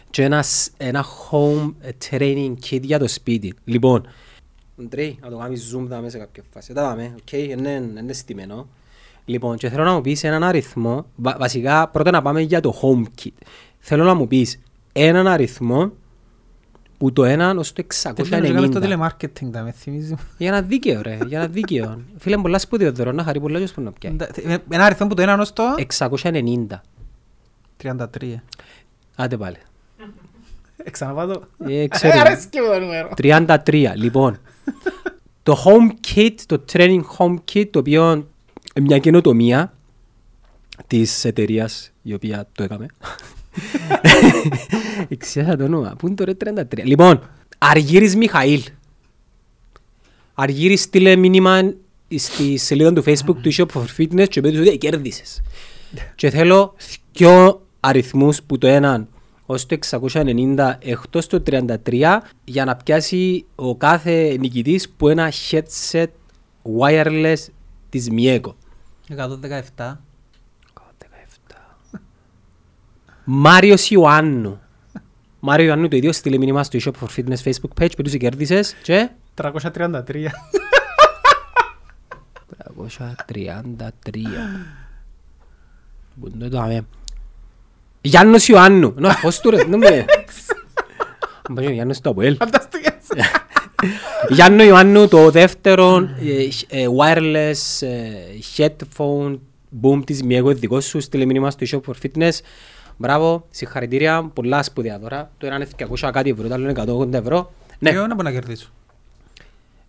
Και ένας, σ- ένα home training kit για το σπίτι. Λοιπόν, Αντρέι, να το κάνεις zoom δαμέ σε κάποια φάση. Τα δάμε, οκ, είναι, είναι στημένο. Λοιπόν, και θέλω να μου πεις έναν αριθμό, βα- βασικά πρώτα να πάμε για το home kit. Θέλω να μου πεις έναν αριθμό που το έναν ως το Τέτοιο να κάνουμε στο 690. τηλεμάρκετινγκ, τα με θυμίζει. Για ένα δίκαιο ρε, για ένα δίκαιο. Φίλε πολλά σπουδαίο δώρο, να χαρεί πολλά και να πιάει. Ε, Ένα αριθμό που το ένα ως το 690. 33. Άντε πάλι. Ε, Ξαναπάω το. Ε, Ε, ξέρω. αρέσκει μου το νούμερο. 33. Λοιπόν, το home kit, το training home kit, το οποίο είναι μια καινοτομία της εταιρείας η οποία το έκαμε. Εξιάσα το όνομα. Πού είναι το ρε 33. Λοιπόν, Αργύρης Μιχαήλ. Αργύρης στείλε μήνυμα στη σελίδα του facebook του Shop for Fitness και πέτυχε ότι «Ε, κέρδισες. και θέλω δυο αριθμούς που το έναν ως το 690 εκτός το 33 για να πιάσει ο κάθε νικητής που ένα headset wireless της Mieko. 117. Μάριος Ιωάννου. Μάριο Ιωάννου το ίδιο στείλε μήνυμα στο eShop for Fitness Facebook page που τους κέρδισες και; 333. 333. Πού είναι το άμε. Γιάννος Ιωάννου. Να, φως του ρε. Να με. Αν πάει ο Γιάννος το Αποέλ. Φανταστικές. Γιάννο Ιωάννου το δεύτερο ε, ε, wireless ε, headphone boom της Miego δικό σου στείλε μήνυμα στο eShop for Fitness. Μπράβο, συγχαρητήρια, πολλά σπουδαία δώρα. Το ένα είναι 200 κάτι ευρώ, το άλλο είναι 180 ευρώ. Ναι, Ποιο να μπορώ να κερδίσω.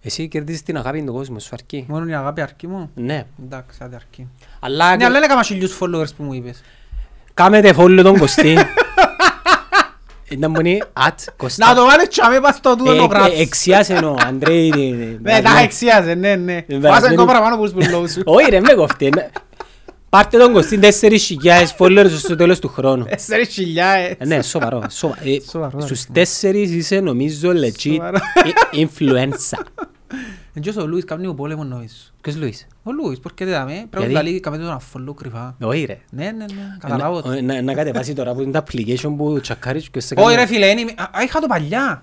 εσύ κερδίζεις την αγάπη του κόσμου, σου αρκεί. Μόνο η αγάπη αρκεί μου. Ναι, Εντάξει, άντε αρκεί. αλλά Ναι, αλλά είναι κάμα χιλιούς followers που μου είπες. κάμετε follow τον Κωστή. Ήταν μόνοι at Κωστά. Να το βάλεις τσάμε πας στο τούτο το Ε, ε, γράψεις. Εξιάσε ο Αντρέι. Ναι, τα εξιάζε, ναι, ναι. Ε, Βάζε δεν- ακόμα παραπάνω που τους λόγους σου. Όχι ρε, με κοφτεί. Ναι. Πάρτε τον Κωστή 4.000 followers στο τέλος του χρόνου. Τέσσερις χιλιάες. Ε, Ναι, σοβαρό. σοβα- ε, Σοβαρό, Στους αριθμό. τέσσερις είσαι νομίζω legit Σοβαρό. ε, influencer. Εν και ο Λούις κάνει ο πόλεμο νόης. Ποιος Λουίς; Ο Λούις, πώς και δεν δάμε. Πρέπει Γιατί; να λέει κάμε τον αφόλου κρυφά. Όχι ρε. Ναι, ναι, ναι, καταλάβω. το. Ε, να- Να κατεβάσει τώρα που είναι τα application που τσακάρεις και σε Όχι κάνει- ρε φίλε, είναι- α, είχα το παλιά.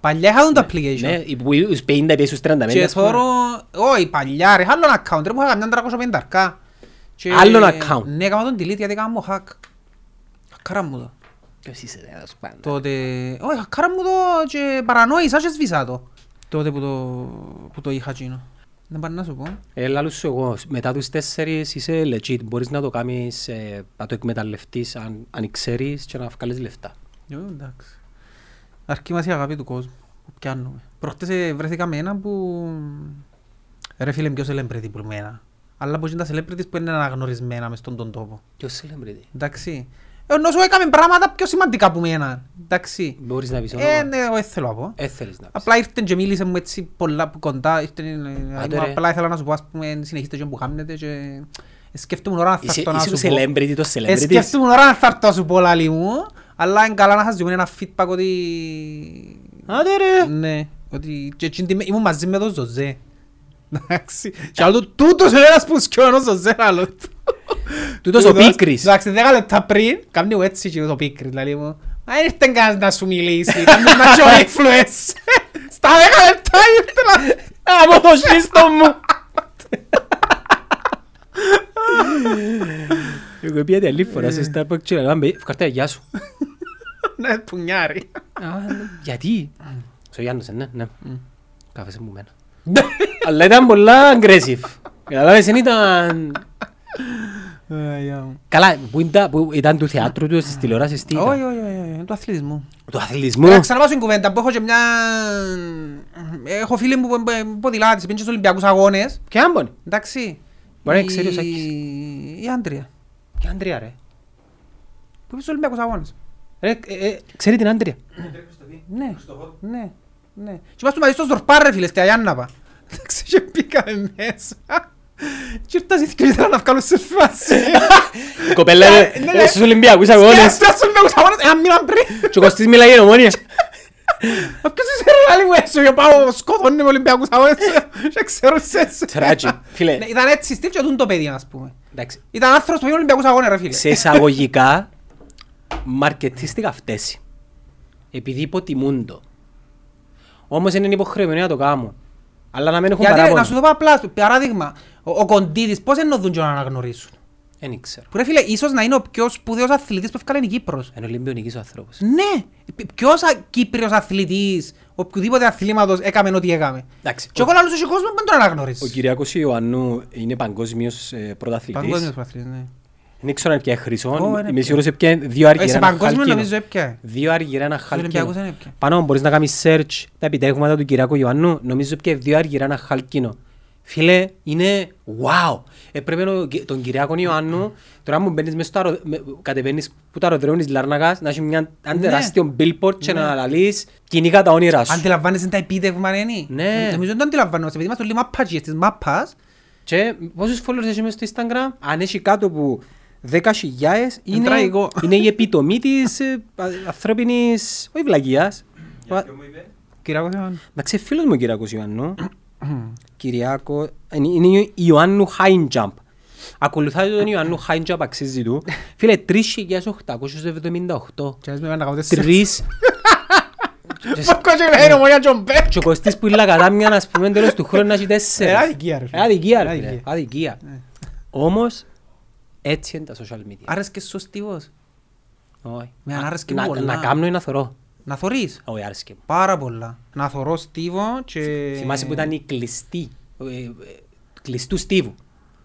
Παλιά είχα τον το application. Ναι, οι που τους 50 πιέσεις στους 35. Και ας πούμε. θωρώ, όχι παλιά ρε, είχα άλλον account ρε, μου είχα καμιά 350 αρκά. Και- Άλλον account. Ναι, έκανα τον delete γιατί έκανα μου hack. Χακάρα μου το. Ποιος είσαι ρε, τέλος πάντων. Τότε, όχι, χακάρα μου το και παρανόησα και σβήσα το. Τότε που το, που το είχα εκείνο. Δεν πάνε να σου πω. Ε, λάλλον σου εγώ, μετά τους τέσσερις είσαι legit. Μπορείς να το κάνεις, ε, να το εκμεταλλευτείς αν, αν ξέρεις και να βγάλεις λεφτά. Ε, εντάξει. Αρκεί μας η αγάπη του κόσμου που πιάνουμε. Προχτές ε, βρέθηκα με έναν που... Ρε φίλε, πιο celebrity που εμένα. Αλλά που είναι τα celebrities που είναι αναγνωρισμένα μες στον τον τόπο. Ποιος celebrity; Εντάξει. Ε, Ενώ σου έκαμε πράγματα πιο σημαντικά που μένα. Εντάξει. Μπορείς να πεις Ε, όνομα. ναι, εγώ δεν θέλω να πω. Ε, θέλεις να πεις. Απλά ήρθε και μίλησε μου έτσι πολλά που κοντά. Ήρθε, ε, Άντε, ε, ρε. απλά ήθελα να σου πω, ας πούμε, συνεχίστε και που χάμνετε και... ε, Σκέφτομαι ώρα να θα Είσαι έρθω να είσαι σου το πω. celebrity, το Ε, celebrity. σκέφτομαι ώρα να θα έρθω να σου πω λαλί μου, αλλά είναι καλά να σας δούμε ένα feedback ότι... Άντε ρε. Ναι, ότι και εκείνη τη- ήμουν μαζί με τον Ζωζέ. Εντάξει. Και άλλο του, τούτος είναι ένας που σκιώνει ο Ζωζέ άλλο του. Τούτος ο Τούτος, Πίκρης. Εντάξει, δέκα λεπτά πριν, κάνει μου έτσι και ο Πίκρης, δηλαδή μου. Μα δεν ήρθε κανένας να σου μιλήσει, κάνει να και ο influence. Στα δέκα λεπτά ήρθε να... Από το σύστο μου. Εγώ πήγατε άλλη φορά σε Starbucks και λέγαμε ευχαριστώ γεια σου. Ναι, πουνιάρι. Α, Γιατί; Στο Γιάννος, ναι, ναι. Καφέ σε μου μένα. Αλλά ήταν πολλά aggressive. Καταλάβες, δεν ήταν... Καλά, που ήταν, που ήταν του θεάτρου του στις τηλεοράσεις, τι Όχι, ήταν; όχι, όχι, όχι, του αθλητισμού. Του αθλητισμού. Να ξαναπάω στην κουβέντα που έχω και μια... Έχω φίλοι μου που είναι ποδηλάτης, πήγαινε στους Ολυμπιακούς Αγώνες. Και άμπον. Εντάξει. Μπορεί να Η- ξέρεις ο Σάκης. Η Άντρια. Και Άντρια ρε; Που πήγε στους Ολυμπιακούς Αγώνες. Ρε, ε, ε, Ξέρει την Άντρια; Ναι, ναι, ναι. Και είμαστε μαζί στο Ζορπάρ ρε φίλε, στη Αγιάνναπα. Εντάξει, και πήγαμε μέσα. Και ήρθαν οι δυο ήθελαν να βγάλουν σε φάση. Η κοπέλα Ναι, είναι ναι, ναι. ε, στους Ολυμπιακούς αγώνες. Σκέφτεσαι στους Ολυμπιακούς Αγώνες, ένα μήνα πριν. Και ο Κωστής μιλάει για ομόνιας. Μα ποιος είσαι ρε άλλη μου έσω για πάω σκοτώνει με Ολυμπιακούς Αγώνες. Και ξέρω σε Tragic. Φίλε, Ναι, Ήταν έτσι στυλ και τούν το παιδί ας πούμε. εντάξει. Ήταν άνθρωπος που πήγε Ολυμπιακούς Αγώνες ρε φίλε. σε εισαγωγικά μαρκετίστηκα φταίση. Επειδή υποτιμούν το. Όμως είναι υποχρεωμένοι να το κάνουν. Αλλά να μην έχουν Γιατί ρε, παράπονο. να σου το πω απλά, παράδειγμα, ο, ο Κοντίδης πώς εννοούν και να αναγνωρίσουν. Δεν ξέρω. Που ρε φίλε, ίσως να είναι ο πιο σπουδαίος αθλητής που έφκαλε η Κύπρος. Είναι Ολυμπιονικής ο άνθρωπος. Ναι, ποιος α- Κύπριος αθλητής, οποιοδήποτε αθλήματος έκαμε ό,τι έκαμε. Εντάξει. Και εγώ λαλούς ο κόσμο δεν τον Ο αναγνωρίσεις. Κυριάκος Ιωαννού είναι παγκόσμιος ε, πρωταθλητής. Παγκόσμιος αθλητής, ναι. Δεν ξέρω αν πια χρυσό. Ω, είναι Είμαι πια. σίγουρος έπια δύο Ε, αργυρά Σε ένα παγκόσμιο χάλκινο. νομίζω έπια. Δύο αργυρά ένα Ολυμπιακούς χάλκινο. δεν έπια. Πάνω μπορείς να κάνεις search τα επιτεύγματα του Κυριάκου Ιωαννού. Νομίζω πια δύο αργυρά ένα χάλκινο. Φίλε, είναι wow. Έπρεπε ο- τον Κυριάκο Ιωάννου, τώρα μου μπαίνεις μες στο αερο... με- κατεβαίνεις που το αεροδρόμιο της Λάρνακας, να έχει μια ένα Ναι. τεράστιο billboard και να λαλείς κυνηγά τα όνειρά σου. Αντιλαμβάνεσαι τα επίτευγμα είναι. Ναι. Νομίζω δεν το αντιλαμβανόμαστε, επειδή είμαστε όλοι μαπάτζιες της μάπας. Και πόσους followers έχει μέσα στο Instagram, αν έχει κάτω από 10.000 είναι, τραγικό. είναι η επιτομή της ε, α- ανθρώπινης, όχι βλαγίας. Για ποιο μου είπες; Κυριακός Ιωάννου. Εντάξει, φίλος μου ο Κυριάκος Ιωάννου. Κυριάκο, είναι είναι ο Ιωάννου High Jump. Ακολουθάει τον Ιωάννου High Jump, αξίζει του. Φίλε, 3.878. Και ας με πάνε να κάνω τέσσερις. Τρεις. Πόκο και λέει νομονία Τζομπέ. Και ο Κωστής που ήλα κατά μια, ας πούμε, τέλος του χρόνου να έχει τέσσερις. Ε, αδικία, ρε φίλε. Ε, Αδικία, ρε Αδικία. φίλε. Αδικία. Όμως, έτσι είναι τα social media. Άρεσκες σου ο Στίβος. Όχι. Με Να- άρεσκε να- πολλά. Να κάνω ή να θωρώ; Να θωρείς; Όχι, άρεσκε μου. Πάρα πολλά. Να θωρώς Στίβο και... Θυμάσαι που ήταν η κλειστή, ε, ε, κλειστούς στίβου.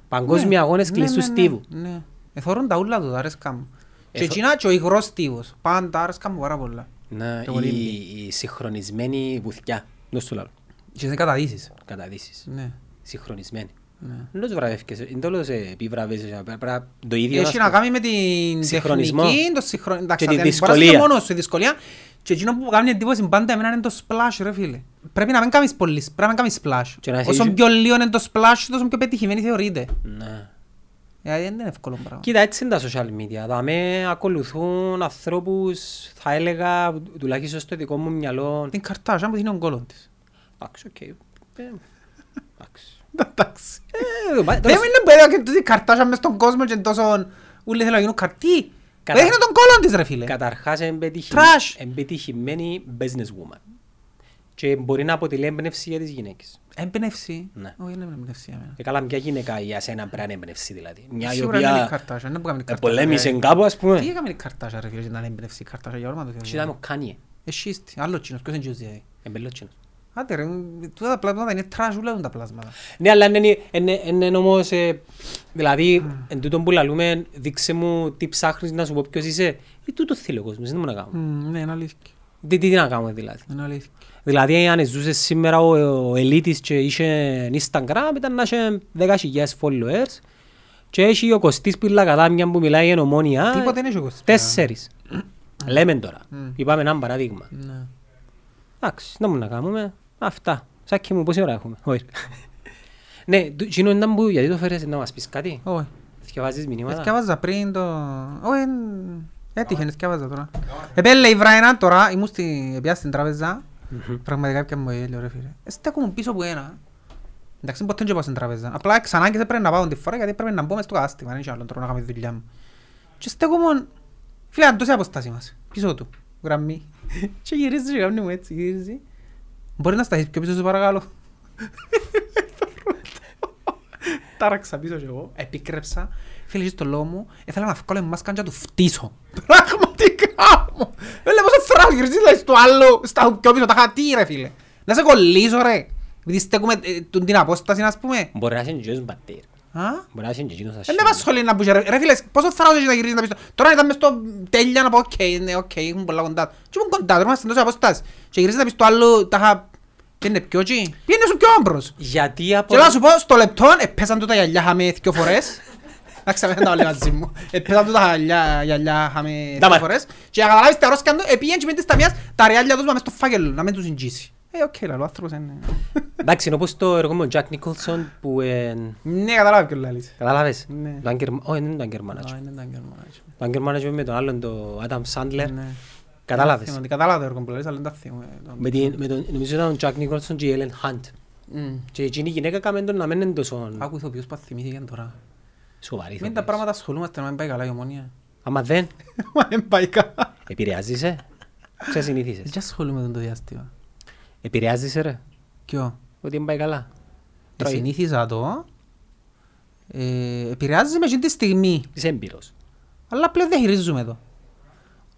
Παγκόσμια αγώνες Ναι, κλειστούς ναι, ναι, στίβου. Ναι. Εθώρουν τα ούλα τους, τα αρέσκα μου. Και Εθώ- εκείνα και ο υγρός Στίβος. Πάντα αρέσκα μου πάρα πολλά. Να, Το πολύ η, η συγχρονισμένη βουθιά. Δώσ' του λάλο. Και σε καταδύσεις. Καταδύσεις. Ναι. Συγχρονισμένη. Ναι. Δεν το βραβεύκες, δεν το λέω σε επιβραβεύσεις, πρέπει να- το ίδιο Έχει να να σου- κάνει με την Συγχρονισμό. τεχνική, το συγχρονισμό. Εντάξει, Και τη αν μπορείς να είσαι δυσκολία. μόνος σου, η δυσκολία. Και εκείνο που κάνει εντύπωση πάντα εμένα είναι το splash ρε φίλε. Πρέπει να μην κάνεις πολύ, πρέπει να μην κάνεις splash. Και να Όσο έχεις- πιο λίγο είναι το splash, τόσο πιο πετυχημένη θεωρείται. Ναι. Δηλαδή δεν είναι εύκολο πράγμα. Κοίτα, έτσι είναι τα social media. Θα με ακολουθούν ανθρώπους, θα έλεγα, τουλάχιστον στο δικό μου μυαλό. Την καρτάζα που δίνει ο γκόλον της. Εντάξει, οκ. Ε, Εντάξει. Εντάξει. Ε, μα- Δεν τέλος- είναι παιδί και τούτη καρτάζα μες στον κόσμο και τόσο ούλοι θέλουν να γίνουν καρτί. Κατα- Δείχνει τον κόλον της ρε φίλε. Καταρχάς εμπετυχη- Trash. εμπετυχημένη businesswoman. Και μπορεί να αποτελεί έμπνευση για τις γυναίκες. Έμπνευση; Ναι. Όχι, δεν είναι έμπνευση για μένα. Ε, καλά, μια γυναίκα για σένα πρέπει να είναι έμπνευση δηλαδή. Μια η Σίγουρα είναι η οποία καρτάζα. Δεν μπορεί να ε, κάνει πολέμησε καρτάζα. κάπου ας Τι πούμε. έκαμε η καρτάζα ρε φίλε και να είναι έμπνευση η καρτάζα για όνομα του Και Θεού. ήταν ο Κάνιε, Εσύστη, άλλο τσίνος, ποιος είναι τσίνος δηλαδή. εμπελότσινος. Άντε ρε, τούτα τα πλάσματα είναι τράζουλα είναι τα πλάσματα. Ναι, αλλά είναι- είναι είναι όμως, ε, δηλαδή, εν τούτον που λαλούμε, δείξε μου τι ψάχνεις να σου πω ποιος είσαι. Ε, τούτο θέλει ο κόσμος, δεν μου να κάνω. Μμμ, Ναι, είναι αλήθεια. Τι, τι, τι να κάνουμε δηλαδή. Είναι αλήθεια. Δηλαδή, αν ζούσε σήμερα ο, ο ελίτης και είχε Instagram, ήταν να είχε 10.000 followers και έχει ο Κωστής που κατά μια που μιλάει για ομόνια, Τίποτε δεν έχει ο Κωστής. τέσσερις. Λέμε τώρα. Μμ. Είπαμε ένα παράδειγμα. Ναι. Εντάξει, να μου να κάνουμε. Αυτά. Σάκη μου, πόση ώρα έχουμε; Όχι. Ναι, το- εκείνο ήταν που, γιατί το φέρες να μας πεις κάτι; Όχι. Θυκευάζεις μηνύματα; Εθιάβαζα πριν το... Όχι, εν- έτυχε, εθιάβαζα τώρα. Επέλε η Βράινα τώρα, ήμουν στη... πια στην τράπεζα. Πραγματικά έπια μου έλειο ρε φίλε. Ε, Στέκομαι πίσω από ένα. Εντάξει, ποτέ δεν πάω στην τράπεζα. Απλά ξανά και δεν πρέπει να πάω τη φορά γιατί πρέπει να μπω μες στο κατάστημα. Δεν έχει άλλο τρόπο να κάνω τη δουλειά μου. Και στέκομαι... Φίλε, αν τόση αποστάση μας. Πίσω του. Γραμμή. Και γυρίζει και κάνει μου έτσι, γυρίζει. Μπορεί να σταθείς πιο πίσω σου παρακαλώ. Τάραξα πίσω κι εγώ, επίκρεψα. Φίλε, είσαι στο λόγο μου, ήθελα να βγάλω η μάσκα και να του φτύσω. Πραγματικά μου. Έλε πόσο θράσος γυρίζεις λέει, στο άλλο, στα πιο πίσω, τα είχα τι ρε φίλε. Να σε κολλήσω ρε. Επειδή στέκουμε ε, τούν την απόσταση, ας πούμε. Μπορεί να είναι και εκείνος μπατέρ. Α; Μπορεί να είναι και εκείνος Δεν ασχήμος. με απασχολεί να πούσε ρε. Ρε φίλες, πόσο θράσος έχεις να γυρίζεις να πεις το- Τώρα ήταν μες στο τέλεια να πω οκ, ναι, οκ, ήμουν πολλά κοντά. Και ήμουν κοντά, τώρα είμαστε τόσο απόστασης. Και γυρίζεις να πεις το άλλο, τα είχα... Πήγαινε πιο εκεί; Πήγαινε σου πιο άμπρος; Γιατί από... Και να σου πω, στο λεπτό, έπεσαν του τα γυαλιά χάμε δυο φορές. Εντάξει, δεν τα βάλε μαζί μου. Έπεσαν του τα γυαλιά- γυαλιά χάμε δυο Δάμε. φορές. Και για να καταλάβεις τα ρόσκαν του, επήγαινε και με τις ταμιάς τα ρεάλια τους πάμε στο φάκελο, να μην τους εγγύσει. Ε, οκ, λαλό, ο άνθρωπος είναι... Εντάξει, είναι όπως το έργο με τον Jack Nicholson που... ε, Ναι, καταλάβει ποιος λαλείς. Κατάλαβες. Ναι. Το Anger- Όχι, δεν είναι το Anger Α, Management. είναι τα γκέρμανα. Το Anger Management με τον άλλον, το Adam Sandler. Ναι. Κατάλαβες. Θυμάμαι, Κατάλαβα το έργο που λαλείς, αλλά δεν τα θυμούμαι. Με την- με τον- Νομίζω ήταν ο Jack Nicholson και η Ellen Hunt. Μμ. Και εκείνη η γυναίκα κάμε τον να μην είναι τόσο Άκου ηθοποιούς που θυμήθηκε τώρα. σοβαρή. Μην τα ηθοποιός. πράγματα ασχολούμαστε να μην πάει καλά η ομόνια. Άμα δεν, Μα δεν πάει καλά. επηρεάζεσαι. Ξεσυνήθισες. Δεν ασχολούμαι με το διάστημα. Επηρεάζεσαι ρε. Ποιο; Ότι δεν πάει καλά. Τρώει. Συνήθιζα το. Ε, επηρεάζεις με εκείνη τη στιγμή. Είσαι έμπειρος. Αλλά πλέον διαχειρίζουμε το.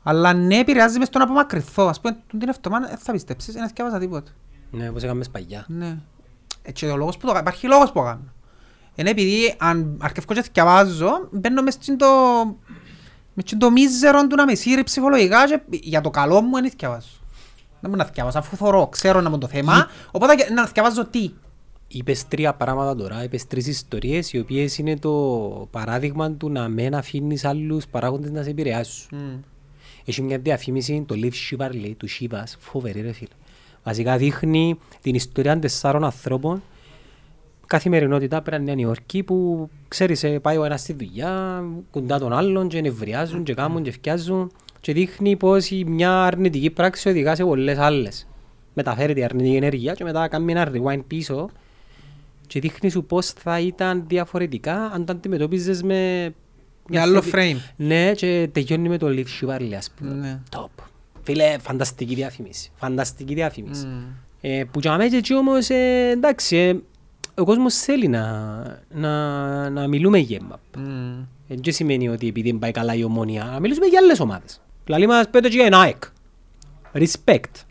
Αλλά ναι, επηρεάζει μες στο να απομακρυνθώ. Ας πούμε, τούτη την εβδομάδα δεν θα πιστέψεις, δεν θυκεύασα τίποτα. Ναι, όπως έκαμε παλιά. Ναι. Έτσι ο λόγος που το κάνω. Υπάρχει λόγος που το κάνω. Είναι επειδή αν αρκευκώ και θυκευάζω, μπαίνω μες στην το... μες στην το μίζερο του να με σύρει ψυχολογικά και για το καλό μου δεν θυκευάζω. Δεν μπορώ να θυκευάζω, αφού θωρώ, ξέρω να μου το θέμα, οπότε και- να θυκευάζω τι. Είπες τρία πράγματα τώρα, είπες τρεις ιστορίες οι οποίες είναι το παράδειγμα του να μην αφήνεις άλλους παράγοντες να σε επηρεάσουν. Μμ. Έχει μια διαφήμιση, το Live Shiva λέει, του Shivas, φοβερή ρε φίλε. Βασικά δείχνει την ιστορία τεσσάρων ανθρώπων καθημερινότητα πέραν Νέα Νιόρκη που ξέρεις ε, πάει ο ένας στη δουλειά, κοντά τον άλλον και νευριάζουν και κάνουν και φτιάζουν και δείχνει πως η μια αρνητική πράξη οδηγά σε πολλές άλλες. Μεταφέρεται η αρνητική ενέργεια και μετά κάνει ένα rewind πίσω και δείχνει σου πως θα ήταν διαφορετικά αν το αντιμετώπιζες με... Με άλλο θέση- frame. Ναι, και τελειώνει με το Live Shivarli, ας πούμε. Ναι. Top. Φίλε, φανταστική διαφήμιση. Φανταστική διαφήμιση. Μμ. Ε, που για μένα και έτσι όμως, ε, εντάξει, ε, ο κόσμος θέλει να, να, να μιλούμε γέμμα. Μμ. Δεν σημαίνει ότι επειδή δεν πάει καλά η ομόνια, να μιλήσουμε για άλλες ομάδες. Δηλαδή μας πέτω και για την ΑΕΚ. Respect.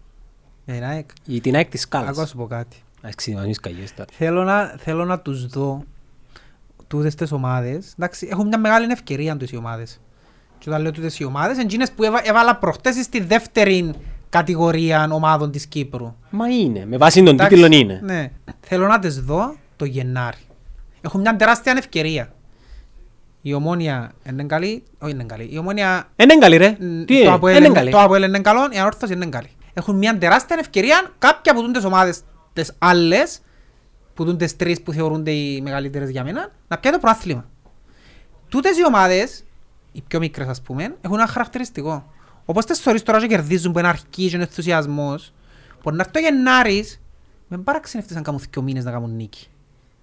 Ε, να εκ. Για την ΑΕΚ της Άκου να σκάλας. σου πω κάτι. Ας ξεδιμανείς καγιές τώρα. Θέλω να, θέλω να τους δω τούτες τις ομάδες. Εντάξει, έχουν μια μεγάλη ευκαιρία τους οι ομάδες. Και όταν λέω τούτες οι ομάδες, εκείνες που έβα, έβαλα προχτές στη δεύτερη κατηγορία ομάδων της Κύπρου. Μα είναι, με βάση τον Εντάξει, τίτλο είναι. Ναι. Θέλω να τις δω το Γενάρη. Έχουν μια τεράστια ευκαιρία. Η ομόνια είναι καλή, όχι είναι καλή. Η ομόνια Ε, είναι καλή ρε. Μ, Τι το είναι, Αποέλ ε, είναι είναι- καλή. Το Αποέλ είναι καλό, η Ανόρθωση είναι καλή. Έχουν μια τεράστια ευκαιρία κάποια από τις ομάδες τις άλλες, που τούν τις τρεις που θεωρούνται οι μεγαλύτερες για μένα, να πιάνε το προάθλημα. Τούτες οι ομάδες, οι πιο μικρές ας πούμε, έχουν ένα χαρακτηριστικό. Όπως τις θωρείς τώρα και κερδίζουν που είναι αρχής και είναι ενθουσιασμός, μπορεί να έρθει το Γενάρης, με παραξενευτείς αν κάνουν δύο μήνες να κάνουν νίκη.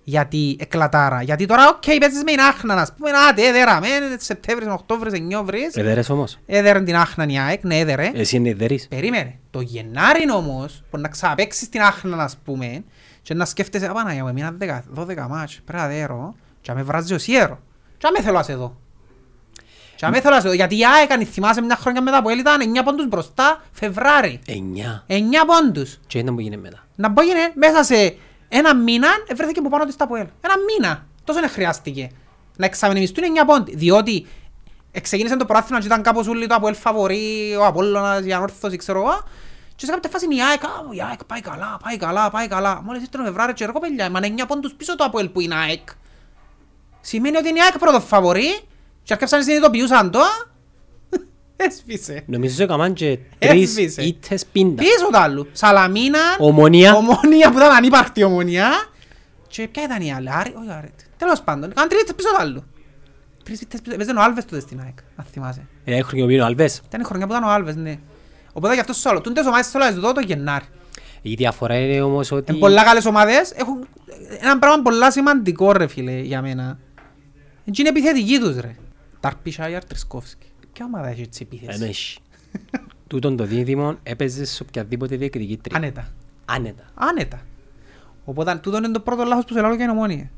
Γιατί εκλατάρα. Γιατί τώρα, οκ, παίζεις με την Άχνα, ας πούμε, άντε, έδερα, με, Σεπτέμβρης, Οκτώβρης, Εννιόβρης. Εδέρες όμως. Έδερε την Άχνα η ΑΕΚ, ναι έδερε. Εσύ είναι εδέρης. Περίμενε. Το Γενάρη όμως, που να ξαναπαίξεις την Άχνα, ας πούμε, και να σκέφτεσαι, απαναγιά μου, έμεινα 10 12 μάτς, πρέπει να δέρω, και να με βράζει ο Σιέρο. Και να με θέλω να σε δω. Και να με θέλω να σε δω, γιατί η ΑΕΚ, αν θυμάσαι μια χρόνια μετά που ήταν 9 πόντους μπροστά, Φεβράρι. Εννιά. 9 πόντους. Και ήταν που γίνεται μετά. Να πω γίνει μέσα σε ένα μήνα βρέθηκε από πάνω της τα Αποέλ. Ένα μήνα. Τόσο δεν χρειάστηκε. Να εξαμενιμιστούν 9 πόντι. Διότι ξεκίνησε το πράθυμα και ήταν κάπως όλοι το Αποέλ φαβορεί, ο Απόλλωνας, η Ανόρθωση, ξέρω εγώ. Και σε κάποια φάση είναι η ΑΕΚ, «Α, η ΑΕΚ πάει καλά, πάει καλά, πάει καλά. Μόλις ήρθε το Φεβράριο και εγώ παιδιά, μα είναι 9 πόντους πίσω το Αποέλ που είναι η ΑΕΚ. Σημαίνει ότι είναι η ΑΕΚ πρώτο φαβορεί και αρκεύσαν να συνειδητοποιούσαν το. Έσφισε. Νομίζω έκαναν και τρεις Έσβησε. ήττες πίντα. Πίσω το άλλο. Σαλαμίνα. Ομονία. Ομόνια που ήταν ανύπαρκτη ομόνια. Και ποια ήταν η άλλη; Άρη, όχι Άρη. Τέλος πάντων. Κάνε τρεις πίσω το άλλο. Τρεις ήττες πίσω. Παίζανε ο Άλβες τότε στην ΑΕΚ. Αν θυμάσαι. Ε, Έχει χρονιοποιεί ο Αλβές. Ήταν η χρονιά που ήταν ο Άλβες, ναι. Οπότε γι' αυτός σου άλλο. Τούντες ομάδες θέλω να τις δω το Γενάρη. Η διαφορά είναι όμως ότι... Είναι πολλά καλές ομάδες. Έχουν ένα πράγμα πολλά σημαντικό ρε φίλε για μένα. Έτσι είναι επιθετική τους ρε. Ταρπίσσαγιαρ Τρισκόφσκι. Ποια ομάδα έχεις έτσι Ενώ επίθεση. έχει. Τούτον το δίδυμο έπαιζες σε οποιαδήποτε διεκδικήτρια. Άνετα. Άνετα. Άνετα. Οπότε τούτο είναι το πρώτο λάθος που σε λέω και είναι ομόνια.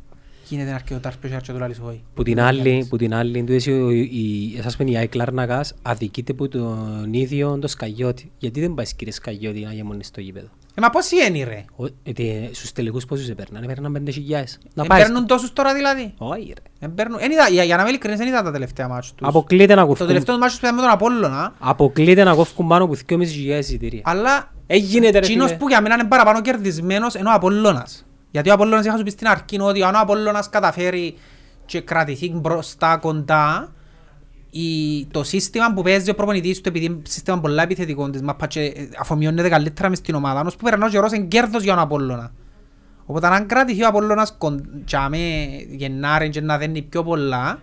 Γίνεται να αρκετό τάρπιο και αρκετό λαλείς όχι. Που την άλλη, που την άλλη, του εσύ, ο- η, εσάς πένει η ΑΕΚ Λάρνακας αδικείται που τον ίδιο το Σκαγιώτη. Γιατί δεν πάει κύριε Σκαγιώτη να γεμονείς στο γήπεδο; Ε, μα πόσοι είναι ρε; Ο- ε, τε- Στους τελικούς πόσους έπαιρναν, έπαιρναν πέντε χιλιάες. Να Ε, πάεις. παίρνουν τόσους τώρα δηλαδή; Όχι ρε. Ε, παίρνουν- εν είδα- για- Για να είμαι ειλικρινής, δεν είδα τα τελευταία μάτς τους. Αποκλείεται να Το κοφκούν, τελευταίο μάτς τους πήγαμε με τον Απόλλωνα, αποκλείεται να κόφκουν πάνω από 2.500 εισιτήρια. αλλά Ε, γίνεται ρε Εκείνος φίλε. που για μένα είναι παραπάνω κερδισμένος είναι ο Απολλώνας. Γιατί ο Απολλώνας είχα σου πει στην αρχή ότι αν ο Απολλώνας καταφέρει και κρατηθεί μπροστά κοντά η, το σύστημα που παίζει ο προπονητής του επειδή είναι σύστημα πολλά επιθετικό της μάπα και ε, αφομοιώνεται καλύτερα μες στην ομάδα ως που περνά ο καιρός είναι κέρδος για τον Απολλώνα. Οπότε αν κρατηθεί ο Απολλώνας κοντά με Γενάρη και να δένει πιο πολλά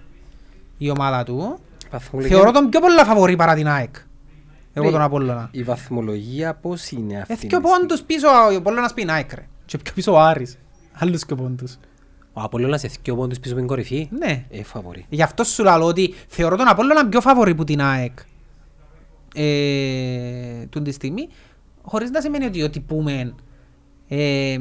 η ομάδα του Βαθμολογία- θεωρώ τον πιο πολλά φαβορή παρά την ΑΕΚ. Εγώ Ναι. τον Απολλώνα. Η βαθμολογία πώς είναι αυτή. Έχει και ο πόντους πίσω, ο Απόλλωνας πει Nike ρε. Και πιο πίσω ο Άρης. Άλλους και ο πόντους. Ο Απόλλωνας έχει και πόντους πίσω από την κορυφή. Ναι. Ε, φαβορεί. Γι' αυτό σου λέω ότι θεωρώ τον Απόλλωνα πιο φαβορή που την ΑΕΚ. Ε, τούν τη στιγμή. Χωρίς να σημαίνει ότι ό,τι πούμε ε,